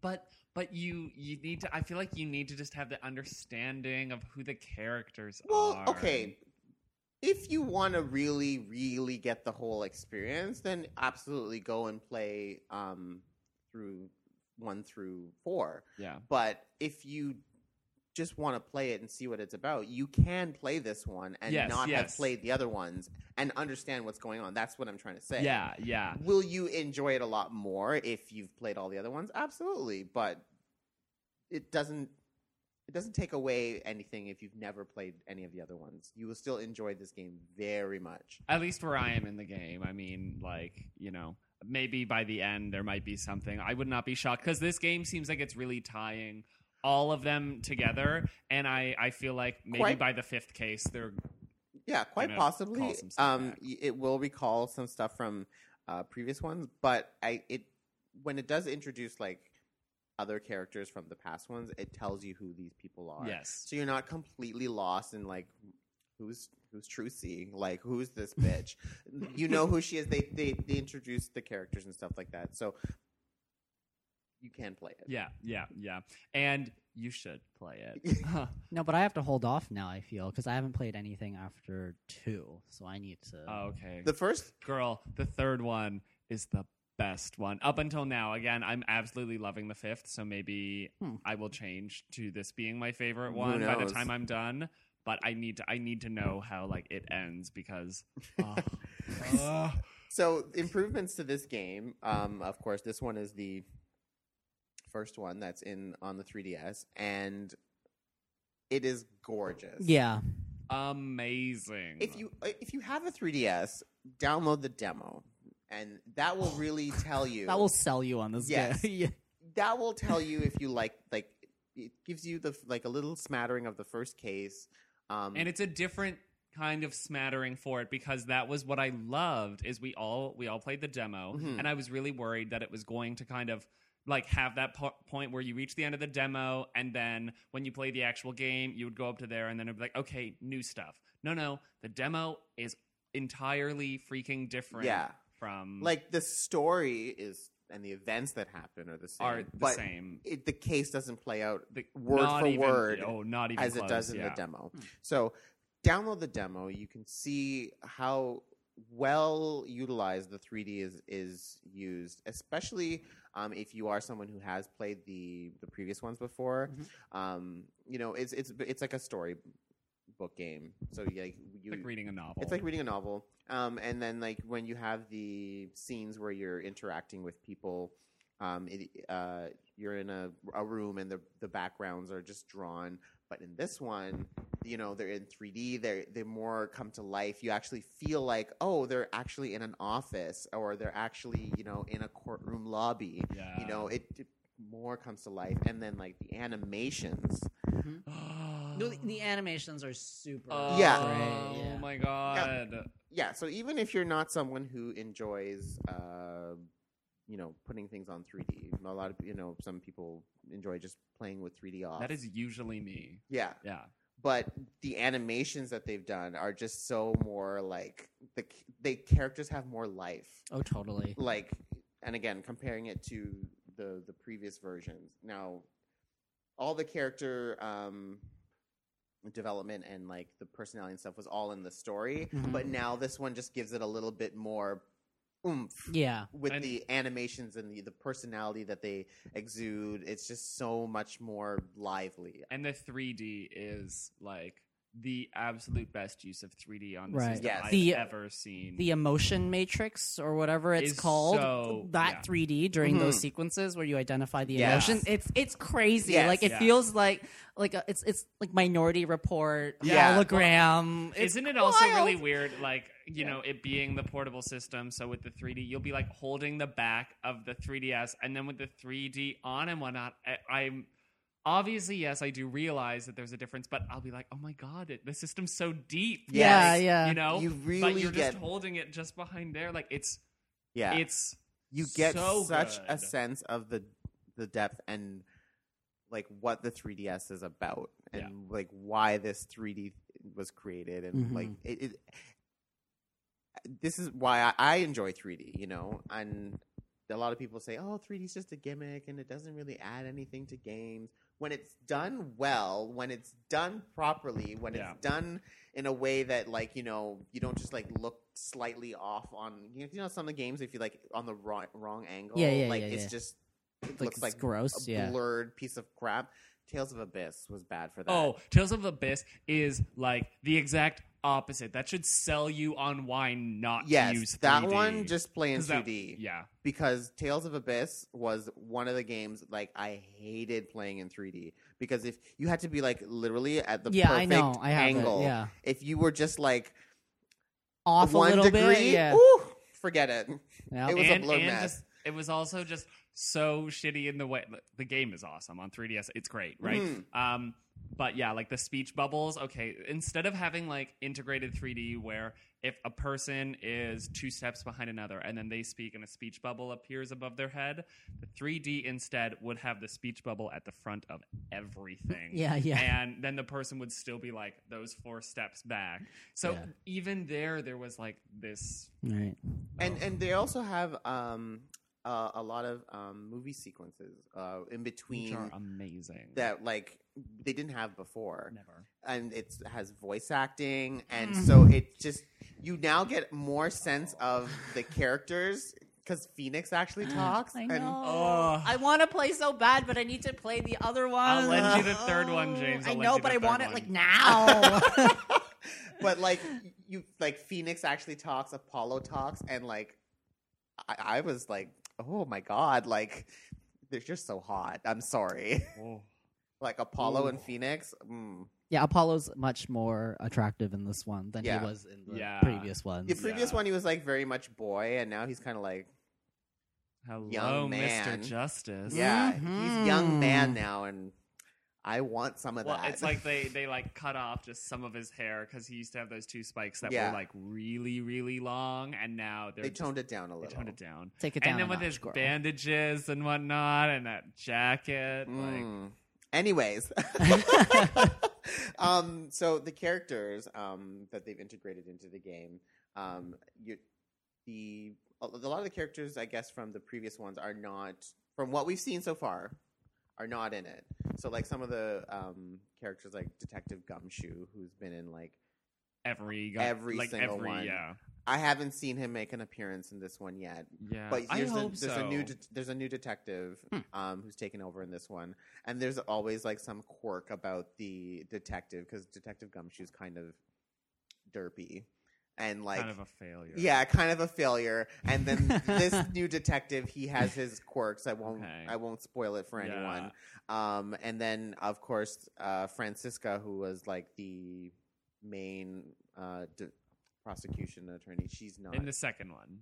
But but you you need to. I feel like you need to just have the understanding of who the characters Well, are. okay. If you want to really, really get the whole experience, then absolutely go and play um, through one through four. Yeah. But if you just want to play it and see what it's about, you can play this one and Yes, not have played the other ones and understand what's going on. That's what I'm trying to say. Yeah. Yeah. Will you enjoy it a lot more if you've played all the other ones? Absolutely, but it doesn't it doesn't take away anything if you've never played any of the other ones. You will still enjoy this game very much. At least where I am in the game. I mean, like you know, maybe by the end there might be something. I would not be shocked because this game seems like it's really tying all of them together, and I I feel like maybe Quite- by the fifth case they're Yeah, quite Gonna possibly. call some stuff Um, back. y- it will recall some stuff from uh, previous ones, but I it when it does introduce like other characters from the past ones, it tells you who these people are. yes. So you're not completely lost in like who's who's Trucy, like who's this bitch. you know who she is. They they they introduce the characters and stuff like that. So you can play it. Yeah, yeah, yeah. And you should play it. No, but I have to hold off now. I feel because I haven't played anything after two, so I need to. Oh, okay. The first Girl, the third one is the best one. Up until now, again, I'm absolutely loving the fifth, so maybe Hmm. I will change to this being my favorite one by the time I'm done. But I need to I need to know how like it ends because oh, uh, so improvements to this game. Um, of course, this one is the first one that's in on the 3DS, and it is gorgeous. yeah, amazing. If you if you have a 3DS, download the demo, and that will really tell you that will sell you on this Yes. game. yeah. that will tell you if you like like it gives you the like a little smattering of the first case um and it's a different kind of smattering for it because that was what I loved is we all we all played the demo Mhm. and I was really worried that it was going to kind of like have that po- point where you reach the end of the demo and then when you play the actual game you would go up to there and then it'd be like okay new stuff. No no the demo is entirely freaking different Yeah. from like the story is and the events that happen are the same are the but same. It, the case doesn't play out the, word not for even- word oh not even as it does in yeah. the demo hmm. so download the demo. You can see how well utilized the 3d is is used especially um, if you are someone who has played the the previous ones before um, you know it's it's it's like a story book game so you, like you like reading a novel it's like reading a novel. Um, and then like when you have the scenes where you're interacting with people, um, it, uh, you're in a, a room and the the backgrounds are just drawn. But in this one, you know, they're in 3D. they're, they more come to life. You actually feel like oh, they're actually in an office or they're actually you know in a courtroom lobby. yeah You know, it, it more comes to life. And then like the animations. No, the, the animations are super. Oh, Yeah. great, yeah. my god. yeah so even if you're not someone who enjoys uh you know putting things on 3D. A lot of you know some people enjoy just playing with 3D off. That is usually me. yeah, Yeah. but the animations that they've done are just so more like the they characters have more life. Oh, totally. Like, and again, comparing it to the the previous versions. Now, all the character um, development and like the personality and stuff was all in the story, Mhm. but now this one just gives it a little bit more oomph Yeah. with And- the animations and the, the personality that they exude. It's just so much more lively. And the 3D is like the absolute best use of 3D on the Right. system Yes. I've The- ever seen. The emotion matrix or whatever it's Is called, so- that yeah. 3D during those Mhm. sequences where you identify the Yes. emotion. It's it's crazy. Yes. like it Yeah. feels like like a, it's it's like Minority Report Yeah. hologram. It's Isn't it also really weird, like, you Yeah. know, it being the portable system? So with the 3D, you'll be like holding the back of the 3DS, and then with the 3D on and whatnot, I, I'm obviously, yes, I do realize that there's a difference, but I'll be like, oh my God, it, the system's so deep. Yeah, Yes. yeah. You know? You but really you're get just holding it just behind there. Like, it's, yeah. it's, you get so such a sense of the the depth and like what the 3ds is about and Yeah. like why this 3d was created and Mhm. like it, it this is why I, I enjoy 3d you know and a lot of people say oh 3d is just a gimmick and it doesn't really add anything to games when it's done well when it's done properly when Yeah. it's done in a way that like you know you don't just like look slightly off on you know some of the games if you like on the wrong wrong angle Yeah, yeah, like yeah, it's yeah. just it Like, looks like gross, a yeah. blurred piece of crap tales of abyss was bad for that oh, Tales of Abyss is like the exact opposite. That should sell you on why not to yes use 3D. that one just play in 'Cause that- 2d yeah. because tales of abyss was one of the games like i hated playing in 3d because if you had to be like literally at the yeah, perfect I know. I angle it. Yeah, if you were just like off a one little degree bit. Yeah, ooh, forget it yeah. it was a and, blur and mess. just it was also just so shitty in the way the game is awesome on 3ds it's great right Mhm. um but yeah like the speech bubbles okay instead of having like integrated 3d where if a person is two steps behind another and then they speak and a speech bubble appears above their head the 3d instead would have the speech bubble at the front of everything Yeah, yeah. and then the person would still be like those four steps back so Yeah. even there there was like this Right. and and they also have um uh, a lot of um movie sequences uh in which between are amazing that like they didn't have before never and it has voice acting and Mm-hmm. so it just you now get more sense of the characters because phoenix actually talks I and. Oh. I want to play so bad, but I need to play the other one. I'll lend you the third one, James. I I'll lend know, but I third want it like now. but like you like phoenix actually talks apollo talks and like I, I was like oh my god like they're just so hot i'm sorry Oh. like apollo Ooh. and phoenix mm. yeah, Apollo's much more attractive in this one than Yeah. he was in the Yeah. previous one. the previous Yeah. one he was like very much boy and now he's kind of like Hello, Young man. Mr. Justice. yeah he's young man Mhm. now and i want some of Well, that it's like they they like cut off just some of his hair because he used to have those two spikes that Yeah. were like really really long, and now they're they just- toned it down a they little toned it down. Take it down. And then with notch, his girl. bandages and whatnot, and that jacket, like Mm. Anyways, um, so the characters um, that they've integrated into the game, um, you, the a a lot of the characters, I guess, from the previous ones are not, from what we've seen so far, are not in it. So, like some of the um, characters, like Detective Gumshoe, who's been in like every Every like single every, one. Yeah, I haven't seen him make an appearance in this one yet. yeah. But I there's, a, hope there's so. a new de- there's a new detective Hmm. um, who's taken over in this one, and there's always like some quirk about the detective because Detective Gumshoe's kind of derpy and like kind of a failure. yeah, kind of a failure. And then this new detective, he has his quirks. I won't Okay. I won't spoil it for anyone. Um, and then of course uh, Franziska, who was like the main uh, de- prosecution attorney. She's not in the second one,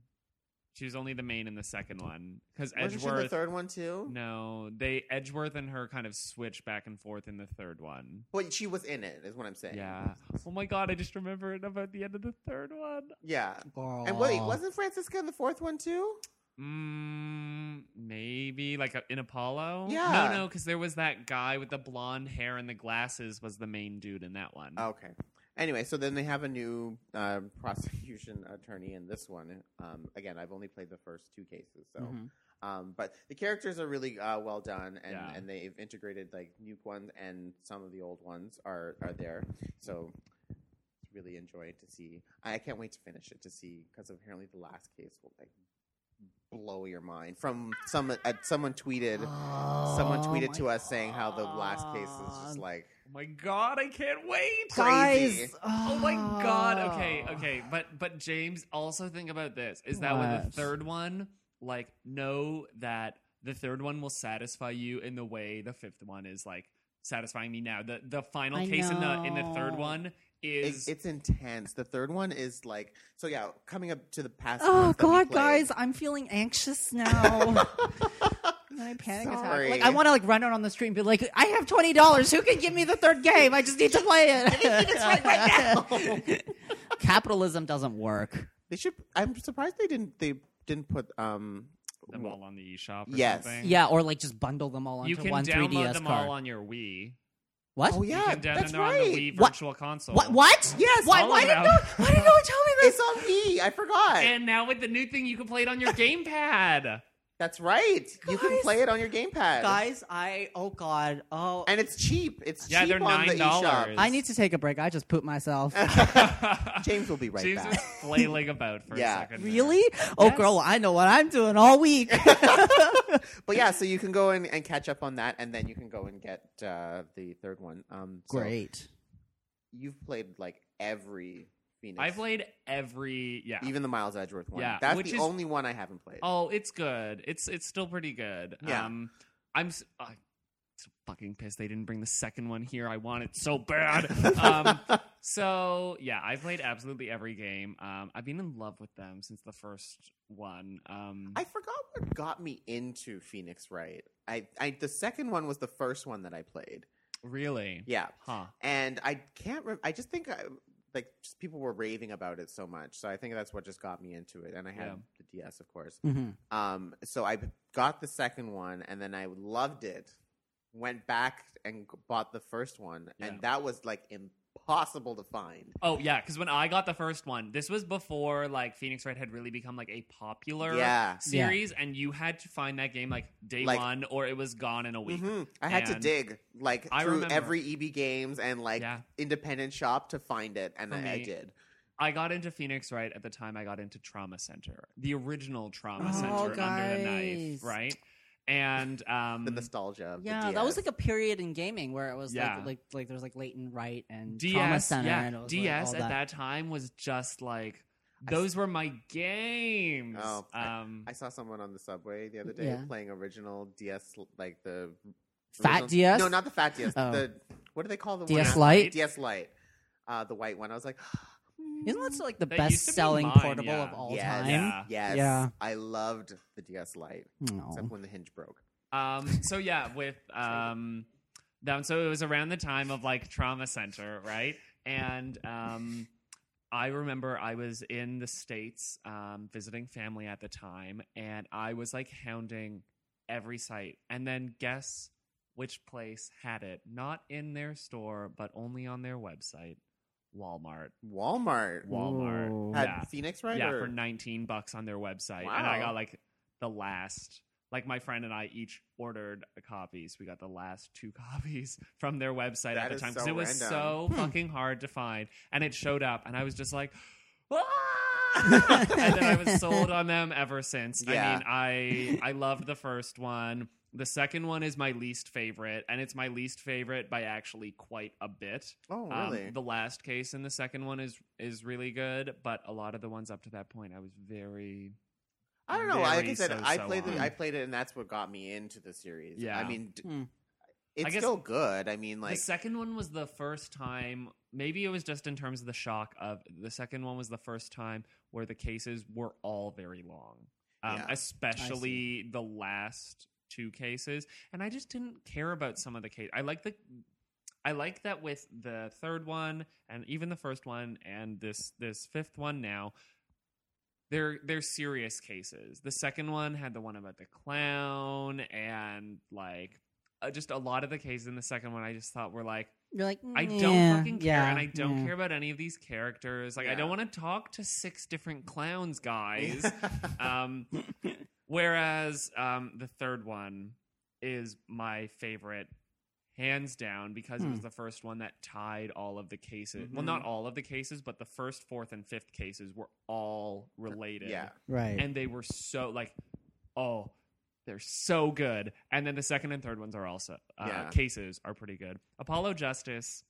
she was only the main in the second one because Wasn't she in Edgeworth. the third one too? No, they Edgeworth and her kind of switch back and forth in the third one. But she was in it, is what I'm saying. Yeah. Oh my god, I just remembered about the end of the third one. Yeah. And wait, wasn't Franziska in the fourth one too? Mm, maybe like a, in Apollo. Yeah. No, no, because there was that guy with the blonde hair and the glasses was the main dude in that one. Okay. Anyway, so then they have a new uh, prosecution attorney in this one. Um, again, I've only played the first two cases, so. Mhm. Um, but the characters are really uh, well done, and, Yeah. and they've integrated like new ones and some of the old ones are are there. So it's really enjoying to see. I can't wait to finish it to see because apparently the last case will like blow your mind. From some uh, someone tweeted, someone Oh tweeted my to us saying how the last case is just like Oh my god, I can't wait. Crazy. Guys, Oh my god. Okay, okay. But but James, also think about this. Is that with the third one, like know that the third one will satisfy you in the way the fifth one is like satisfying me now. The the final I case in the in the third know. one it, is it's intense. The third one is like so. Yeah, coming up to the past. Oh ones that we God, guys, I'm feeling anxious now. And I panic Sorry. attack. Like I want to like run out on the street and be like, I have twenty dollars. Who can give me the third game? I just need to play it. Capitalism doesn't work. They should. I'm surprised they didn't. They didn't put. Um. them all on the eShop or Yes. something. Yeah, or like just bundle them all onto You can one download 3DS them card. all on your Wii. what? Oh You yeah, can download that's them on right. the Wii What? Virtual Console. What? What? Yes, Why? Why didn't no? Why didn't no one tell me this? It's on me. I forgot. And now with the new thing, you can play it on your gamepad. That's right. You can Guys. play it on your gamepad, Guys, I oh God, oh and it's cheap. It's Yeah, cheap they're on the $9. eShop. I need to take a break. I just pooped myself. James will be right James back. was flailing about for Yeah. a second. there. really? Oh, Yes. girl, I know what I'm doing all week. But yeah, so you can go in and catch up on that, and then you can go and get uh, the third one. Um, so Great. You've played like every Phoenix. I played every yeah. even the Miles Edgeworth one. Yeah, that's the is- only one I haven't played. Oh, it's good. It's it's still pretty good. Yeah. Um, I'm so fucking pissed they didn't bring the second one here. I want it so bad. um, so yeah, I played absolutely every game. Um, I've been in love with them since the first one. Um, I forgot what got me into Phoenix Wright. I, I the second one was the first one that I played. really, Yeah, huh? and I can't. Re- I just think I, like just people were raving about it so much, so I think that's what just got me into it. And I had Yeah. the DS, of course. Mm-hmm. Um, so I got the second one, and then I loved it. Went back and bought the first one, Yeah. and that was like impossible to find. Oh yeah, because when I got the first one, this was before like Phoenix Wright had really become like a popular Yeah. series, and you had to find that game like day Like- one, or it was gone in a week. hmm I had to dig like I through remember- every EB Games and like Yeah. independent shop to find it, and For I, I did. I got into Phoenix Wright at the time I got into Trauma Center, the original Trauma Oh, Center under the knife, right? And um, The nostalgia. Of Yeah, the that was like a period in gaming where it was Yeah. like like like there was like Layton Wright and Trauma DS, Center yeah, and it was DS like at that time was just like I those were my games. Oh, I- um, I saw someone on the subway the other day Yeah. playing original DS, like the Fat original- DS? No, not the fat DS. Oh. The what do they call the DS one? Lite? DS Lite. Uh, the white one. I was like, Isn't that like the That best used to be selling mine, portable yeah. of all yes, time? Yeah. yes, Yeah. I loved the DS Lite, No. except when the hinge broke. Um, so yeah, with um, them, so it was around the time of like trauma center, right? And um, I remember I was in the states um, visiting family at the time, and I was like hounding every site, and then guess which place had it? Not in their store, but only on their website. Walmart. Walmart Walmart. Ooh. had yeah. Phoenix, right? Yeah, Or- for 19 bucks on their website. And I got like the last like my friend and I each ordered a copy. So we got the last two copies from their website That at the is time so it was random. so Hmm. fucking hard to find. And it showed up and I was just like "Ah!" and then I was sold on them ever since. Yeah. I mean, I I loved the first one. The second one is my least favorite, and it's my least favorite by actually quite a bit. oh, Um, really? the last case in the second one is is really good, but a lot of the ones up to that point, I was very I don't know. Like I said, I so-so played. on. The, I played it, and that's what got me into the series. Yeah. I mean, d- Hmm. it's I guess- still good. I mean, like the second one was the first time. Maybe it was just in terms of the shock of the second one was the first time where the cases were all very long, um, Yeah. especially the last two cases, and I just didn't care about some of the case. I like the. I like that with the third one and even the first one and this this fifth one now they're they're serious cases. The second one had the one about the clown and like uh, just a lot of the cases in the second one. I just thought were like You're like, I don't fucking care, yeah, and I don't yeah." care about any of these characters. Like I don't want to talk to six different clowns, guys. um, whereas um, the third one is my favorite, hands down, because it was Hmm. the first one that tied all of the cases. Well, Mhm. not all of the cases, but the first, fourth, and fifth cases were all related. yeah. Right. and they were so like, oh. They're so good, and then the second and third ones are also uh, Yeah. cases are pretty good. Apollo Justice,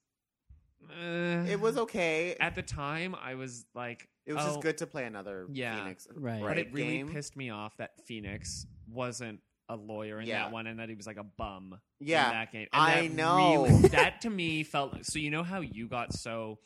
eh, It was okay. at the time. I was like, It was oh, just good to play another Yeah. Phoenix. Right. but it really game. pissed me off that Phoenix wasn't a lawyer in Yeah. that one, and that he was like a bum. Yeah, in that game. And I that know. really- that to me felt so. You know how you got so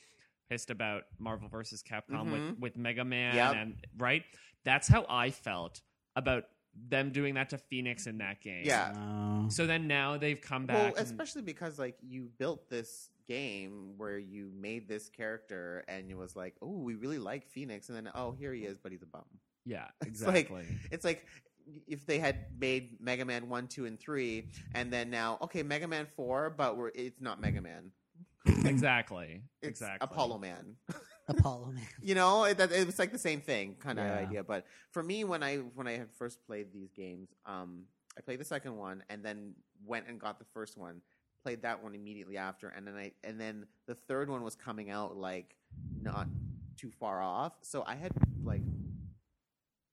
pissed about Marvel versus Capcom Mhm. with with Mega Man, Yep. and right? That's how I felt about them doing that to Phoenix in that game. Yeah. Oh. So then now they've come back. Well, and- especially because like you built this game where you made this character and it was like, oh, we really like Phoenix, and then oh, here he is, but he's a bum. yeah, It's like- exactly. It's like if they had made Mega Man one, two, and three, and then now okay, Mega Man four, but we're it's not Mega Man. exactly. It's exactly. Apollo Man. Apollo Man. you know it, it was like the same thing kind of Yeah. idea but for me when i when i had first played these games um i played the second one and then went and got the first one played that one immediately after and then i and then the third one was coming out like not too far off so i had like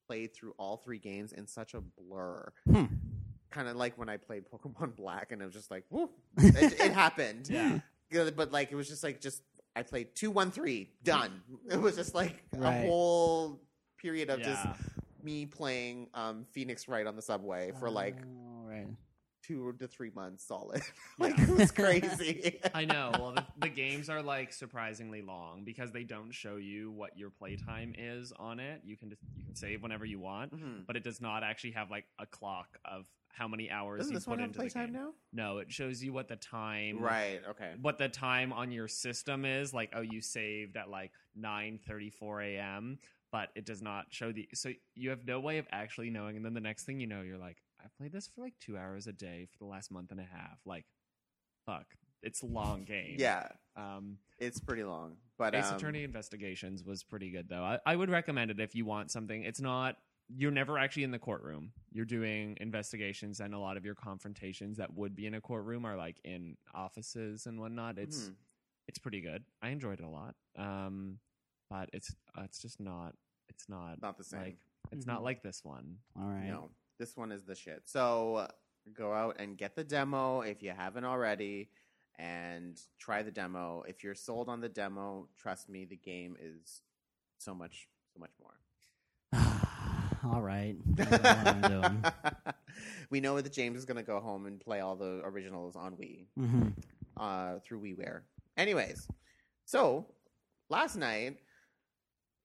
played through all three games in such a blur Hmm. kind of like when i played pokemon black and it was just like whoop it, it happened Yeah. Yeah, but like it was just like just I played two one three done. It was just like Right. a whole period of just me playing um, Phoenix Wright on the subway for like Oh. Two to three months solid. like it was crazy. I know. Well, the, the games are like surprisingly long because they don't show you what your playtime is on it. You can just you can save whenever you want, Mhm. but it does not actually have like a clock of how many hours Doesn't you this put one have into the playtime game. now? No, it shows you what the time Right. Okay. what the time on your system is. Like, oh, you saved at like nine thirty four a.m. But it does not show the so you have no way of actually knowing. And then the next thing you know, you're like, I played this for like two hours a day for the last month and a half. Like, fuck, it's a long game. Yeah, Um, it's pretty long, but Ace um, Attorney Investigations was pretty good though. I, I would recommend it if you want something. It's not you're never actually in the courtroom. You're doing investigations, and a lot of your confrontations that would be in a courtroom are like in offices and whatnot. It's mhm. it's pretty good. I enjoyed it a lot. Um, but it's uh, it's just not it's not not the same. like it's Mhm. not like this one. All right. No, this one is the shit. So go out and get the demo if you haven't already, and try the demo. If you're sold on the demo, trust me, the game is so much, so much more. All right. I know what I'm doing. we know that James is going to go home and play all the originals on Wii Mhm. uh, through WiiWare. Anyways, so last night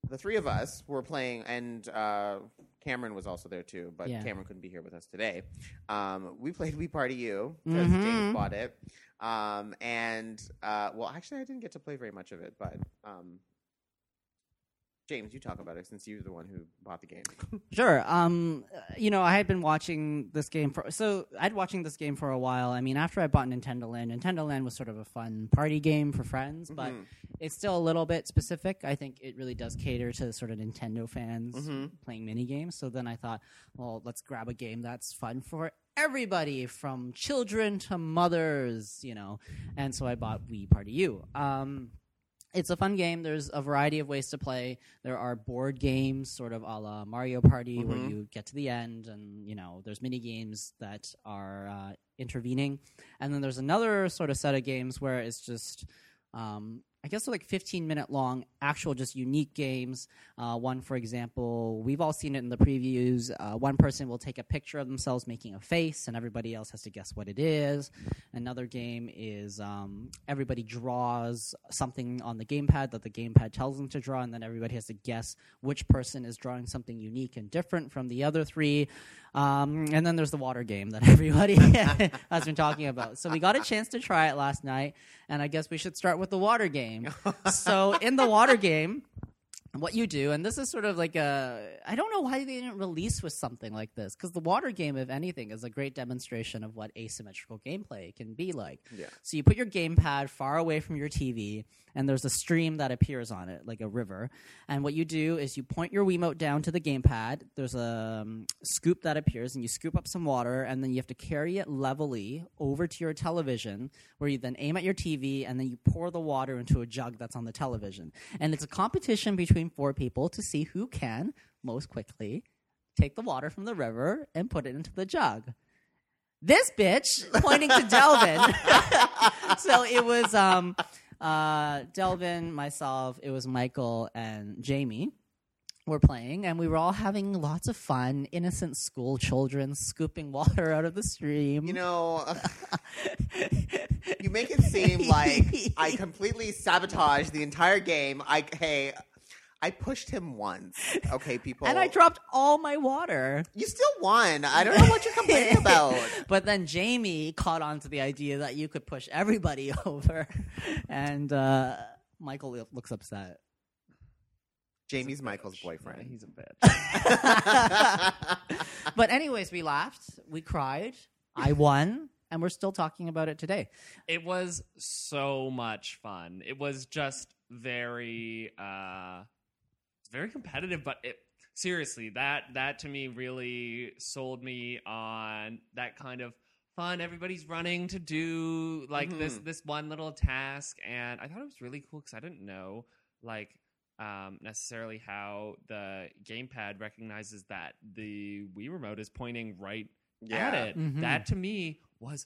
the three of us were playing, and uh, Cameron was also there too, but Yeah. Cameron couldn't be here with us today. Um, we played Wii Party U because Mhm. James bought it, um, and uh, well, actually, I didn't get to play very much of it, but. Um, James, you talk about it since you're the one who bought the game. Sure. Um, you know, I had been watching this game for so I'd watching this game for a while. I mean, after I bought Nintendo Land, Nintendo Land was sort of a fun party game for friends, but Mhm. it's still a little bit specific. I think it really does cater to sort of Nintendo fans Mhm. playing mini games. So then I thought, well, let's grab a game that's fun for everybody, from children to mothers, you know. And so I bought Wii Party U. Um, it's a fun game. There's a variety of ways to play. There are board games, sort of a la Mario Party, where Mhm. you get to the end, and you know there's mini games that are uh, intervening, and then there's another sort of set of games where it's just. Um, I guess they're like 15 minute long, actual just unique games. Uh, one, for example, we've all seen it in the previews. Uh, one person will take a picture of themselves making a face, and everybody else has to guess what it is. Another game is um, everybody draws something on the gamepad that the gamepad tells them to draw, and then everybody has to guess which person is drawing something unique and different from the other three. Um, and then there's the water game that everybody has been talking about. So we got a chance to try it last night, and I guess we should start with the water game. so in the water game, what you do, and this is sort of like a I don't know why they didn't release with something like this because the water game, if anything, is a great demonstration of what asymmetrical gameplay can be like. Yeah. So you put your gamepad far away from your TV, and there's a stream that appears on it, like a river. And what you do is you point your Wiimote down to the gamepad. There's a um, scoop that appears, and you scoop up some water, and then you have to carry it levelly over to your television, where you then aim at your TV, and then you pour the water into a jug that's on the television. And it's a competition between four people to see who can most quickly take the water from the river and put it into the jug this bitch pointing to Delvin. so it was um, uh, Delvin, myself, it was Michael and Jamie were playing, and we were all having lots of fun. Innocent school children scooping water out of the stream. You know, you make it seem like I completely sabotaged the entire game. I hey, I pushed him once. Okay, people. and I dropped all my water. You still won. I don't know what you're complaining about. But then Jamie caught on to the idea that you could push everybody over, and uh, Michael looks upset. Jamie's Michael's Yeah, boyfriend. he's a bitch. But anyways, we laughed, we cried, I won, and we're still talking about it today. it was so much fun. It was just very uh very competitive, but it seriously, that that to me really sold me on that kind of fun everybody's running to do like this Mhm. this one little task and I thought it was really cool cuz I didn't know like um, necessarily how the gamepad recognizes that the Wii remote is pointing right at it. Mhm. That to me was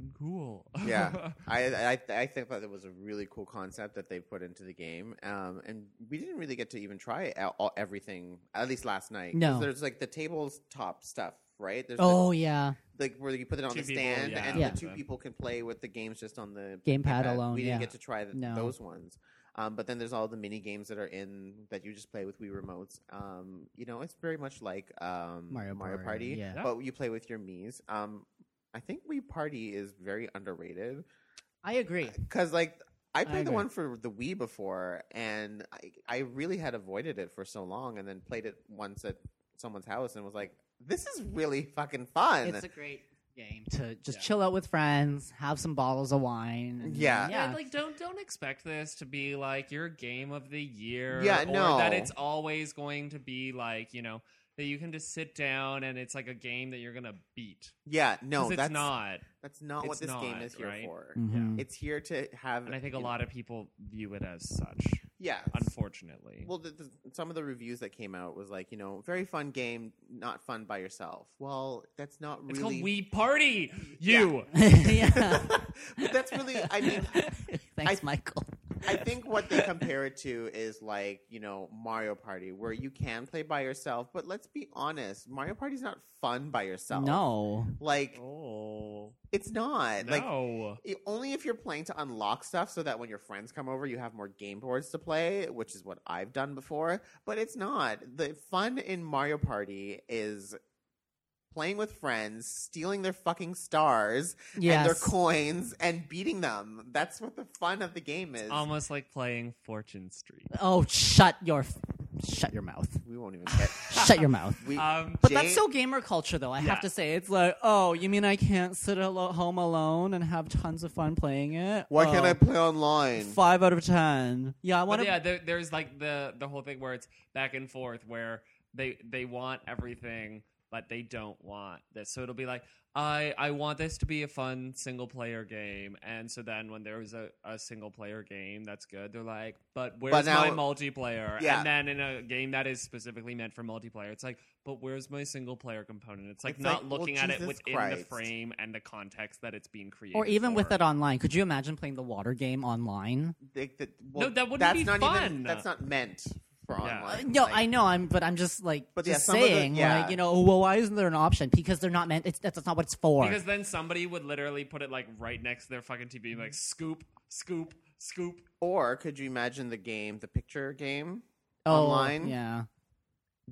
motherfucking cool. Yeah. I, I I think that it was a really cool concept that they put into the game, um, and we didn't really get to even try all, all- everything at least last night. No. there's like the tabletop stuff, right? There's Oh yeah, like where you put it on Two the people, stand, yeah. and Yeah. the two people can play with the games just on the Gamepad alone, We didn't yeah. get to try th- No. those ones. Um, but then there's all the mini games that are in that you just play with Wii remotes. Um, you know, it's very much like um, Mario Mario Party, Party, yeah. but you play with your Mii's. Um, I think Wii Party is very underrated I agree. because like I I played the one for the Wii before, and I, I really had avoided it for so long, and then played it once at someone's house, and was like, "This is really fucking fun." It's a great game to just Yeah. chill out with friends, have some bottles of wine. and- Yeah. yeah. And like don't don't expect this to be like your game of the year. Yeah, or no. that it's always going to be like, you know, that you can just sit down and it's like a game that you're gonna beat. yeah, no, it's that's not. That's not what It's this game is here right? for. Mhm. It's here to have. And I think a you know- lot of people view it as such, Yeah. unfortunately. Well, the, the, some of the reviews that came out was like, you know, very fun game, not fun by yourself. Well, that's not it's really. called Wii Party. You. yeah. but that's really. I mean, Thanks, I- Michael. I think what they compare it to is like, you know, Mario Party, where you can play by yourself. But let's be honest, Mario Party's not fun by yourself. No. Like, Oh it's not. Like, no. I- only if you're playing to unlock stuff so that when your friends come over you have more game boards to play which is what i've done before but it's not the fun in mario party is playing with friends stealing their fucking stars and their coins and beating them that's what the fun of the game is Almost like playing Fortune Street. Oh, shut your shut your mouth. we won't even get Shut your mouth. we, Um, But Jane- that's so gamer culture, though. I Yeah. have to say, it's like, oh, you mean I can't sit at home alone and have tons of fun playing it? why can't Oh, i play online Five out of ten. Yeah, I want to. yeah, there, there's like the the whole thing where it's back and forth, where they they want everything, but they don't want this. So it'll be like, I I want this to be a fun single player game, and so then when there was a, a single player game that's good, they're like, but where's now- my multiplayer? Yeah. And then in a game that is specifically meant for multiplayer, it's like, but where's my single player component? It's like It's not like, well, looking at it within Christ. the frame and the context that it's being created. or even with for. it online. Could you imagine playing the water game online? They- that- well, No, that wouldn't that's be not fun. even that's not meant for Yeah. Uh, online no, Like, I know. I'm, but I'm just like, But yeah, just some of the- saying, yeah. like, you know, well, why isn't there an option? Because they're not meant. It's that's not what it's for. Because then somebody would literally put it like right next to their fucking TV, and be like scoop, scoop, scoop. or could you imagine the game the picture game oh, online? yeah.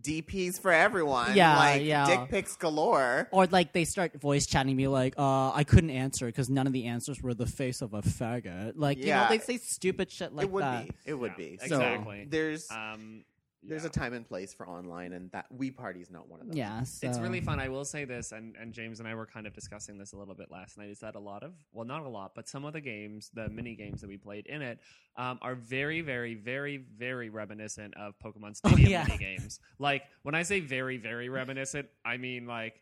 DPs for everyone. Yeah, like yeah. dick pics galore. Or like they start voice chatting me like, uh, I couldn't answer because none of the answers were the face of a faggot. Like, you know, they say stupid shit like it would that. be. It would Yeah, be. So exactly. there's Um, there's a time and place for online, and that Wii Party is not one of them. Yeah, so. It's really fun. I will say this, and, and James and I were kind of discussing this a little bit last night. Is that a lot of, well, not a lot, but some of the games, the mini games that we played in it, um, are very, very, very, very reminiscent of Pokemon Stadium Oh, yeah. mini games. Like when I say very, very reminiscent, I mean like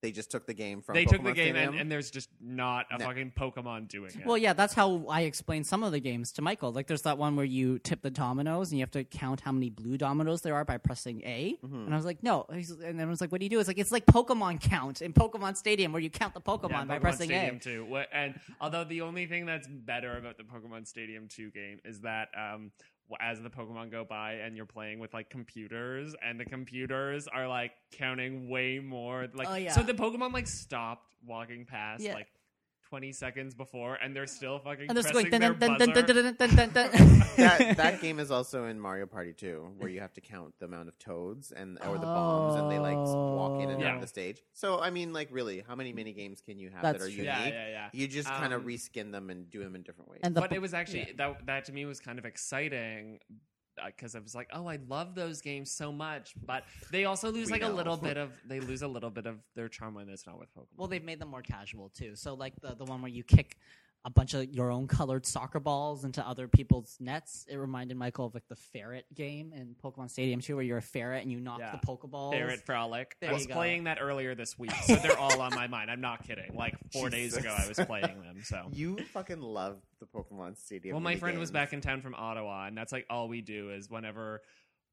They just took the game from. they Pokemon took the game and, and there's just not a No. fucking Pokemon doing it. Well, yeah, that's how I explain some of the games to Michael. Like, there's that one where you tip the dominoes and you have to count how many blue dominoes there are by pressing A. Mm-hmm. And I was like, no. And then I was like, what do you do? It's like it's like Pokemon count in Pokemon Stadium where you count the Pokemon Yeah, by Pokemon pressing Stadium A. too. And although the only thing that's better about the Pokemon Stadium 2 game is that um, w- as the Pokemon go by and you're playing with like computers, and the computers are like counting way more. Like, Oh, yeah. so the Pokemon like stopped walking past Yeah. like 20 seconds before, and they're still fucking And they're pressing going their dun, dun, dun, buzzer. dun, dun, dun, dun, dun. that that game is also in Mario Party 2, where you have to count the amount of toads and or the bombs, and they like walk in and out of the stage. So I mean, like, really, how many mini games can you have That's that are true. unique? Yeah, yeah, yeah. You just kind of Um, reskin them and do them in different ways. And the but po- it was actually yeah. that that to me was kind of exciting because I was like, oh, I love those games so much, but they also lose We like a know. little bit of they lose a little bit of their charm when it's not with Pokemon. Well, they've made them more casual too. So like the the one where you kick a bunch of your own colored soccer balls into other people's nets. It reminded Michael of like the ferret game in Pokemon Stadium 2 where you're a ferret and you knock Yeah. the Pokeballs. Ferret Frolic. There I was go. playing that earlier this week, so they're all on my mind. I'm not kidding. Like four days ago, I was playing them. So, you fucking love the Pokemon Stadium. well, my mini friend was back in town from Ottawa, and that's like all we do is whenever.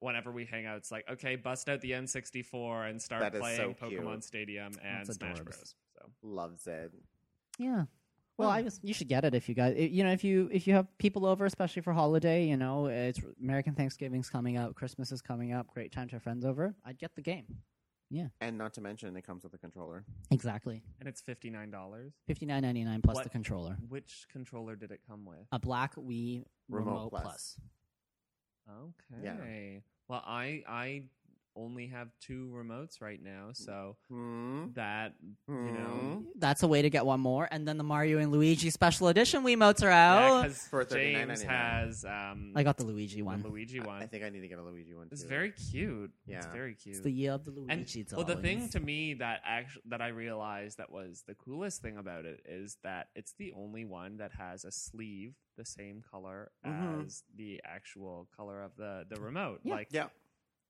Whenever we hang out, it's like okay, bust out the N64 and start playing so. Pokemon Stadium and Smash. Bros. So Loves it. Yeah. Well, Well- I just you should get it if you guys, you know, if you if you have people over, especially for holiday, you know, it's American Thanksgiving's coming up, Christmas is coming up, great time to have friends over. I'd get the game. Yeah, And not to mention, it comes with a controller. Exactly, and it's fifty nine dollars. fifty nine ninety nine plus What- the controller. Which controller did it come with? A black Wii Remote Remote, Plus. Plus. Okay. Well, I I only have two remotes right now, so Hmm. that you know. Hmm. That's a way to get one more, and then the Mario and Luigi Special Edition Wiimotes are Yeah, out. 'cause For James has um I got the Luigi the one. Luigi I- one. I think I need to get a Luigi one. Too. It's very cute. It's Yeah. very cute. It's the year of the and Luigi. well, the thing to me that actually that I realized that was the coolest thing about it is that it's the only one that has a sleeve the same color Mhm. as the actual color of the the remote. Yeah. Like Yeah.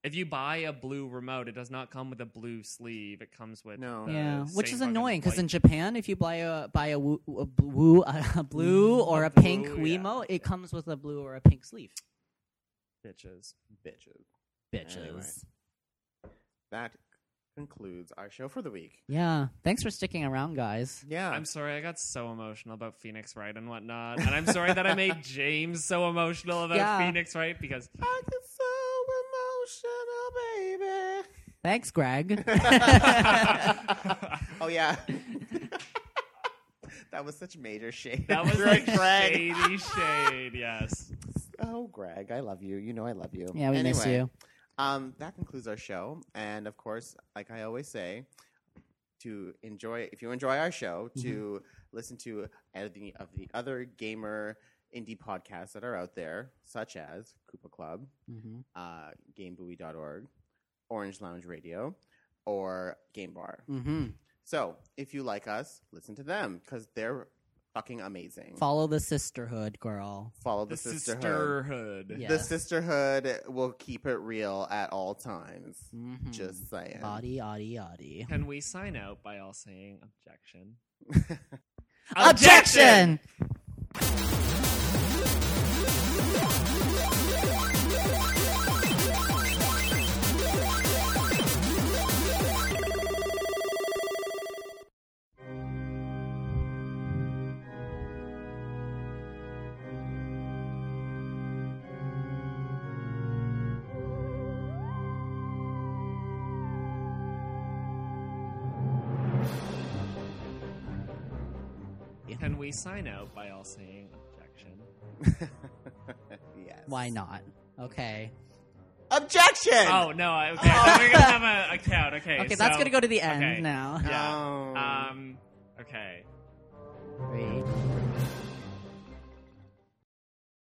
If you buy a blue remote, it does not come with a blue sleeve. It comes with No. yeah, which is annoying because in Japan, if you buy a buy a, woo, a blue a blue mm, or a, A pink blue, yeah. Wiimote, it comes with a blue or a pink sleeve. bitches. bitches. Bitches. Anyway. That concludes our show for the week. Yeah. Thanks for sticking around, guys. Yeah. I'm sorry, I got so emotional about Phoenix Wright and whatnot, and I'm sorry that I made James so emotional about Yeah. Phoenix Wright because I get so emotional, baby. Thanks, Greg. oh yeah. that was such major shade. that was Greg. like shady shade. Yes. Oh, Greg, I love you. You know I love you. yeah, we miss you. Um, that concludes our show, and of course, like I always say, to enjoy if you enjoy our show, Mm-hmm. to listen to any of the other gamer indie podcasts that are out there, such as Koopa Club, hmm uh, GameBuoy.org, Orange Lounge Radio, or Game Bar. hmm So if you like us, listen to them because they're fucking amazing. Follow the sisterhood, girl. Follow the, The sisterhood. sisterhood. Yeah. The sisterhood will keep it real at all times. Mhm. Just saying. Oddy, oddy, oddy. Can we sign out by all saying objection? Objection! Can sign out by all saying objection? yes. Why not? Okay. Objection. Oh no! Okay, I thought we were gonna have a, a count. Okay, Okay, that's so- gonna go to the end okay. now. Yeah. Oh. Um. Okay. Three,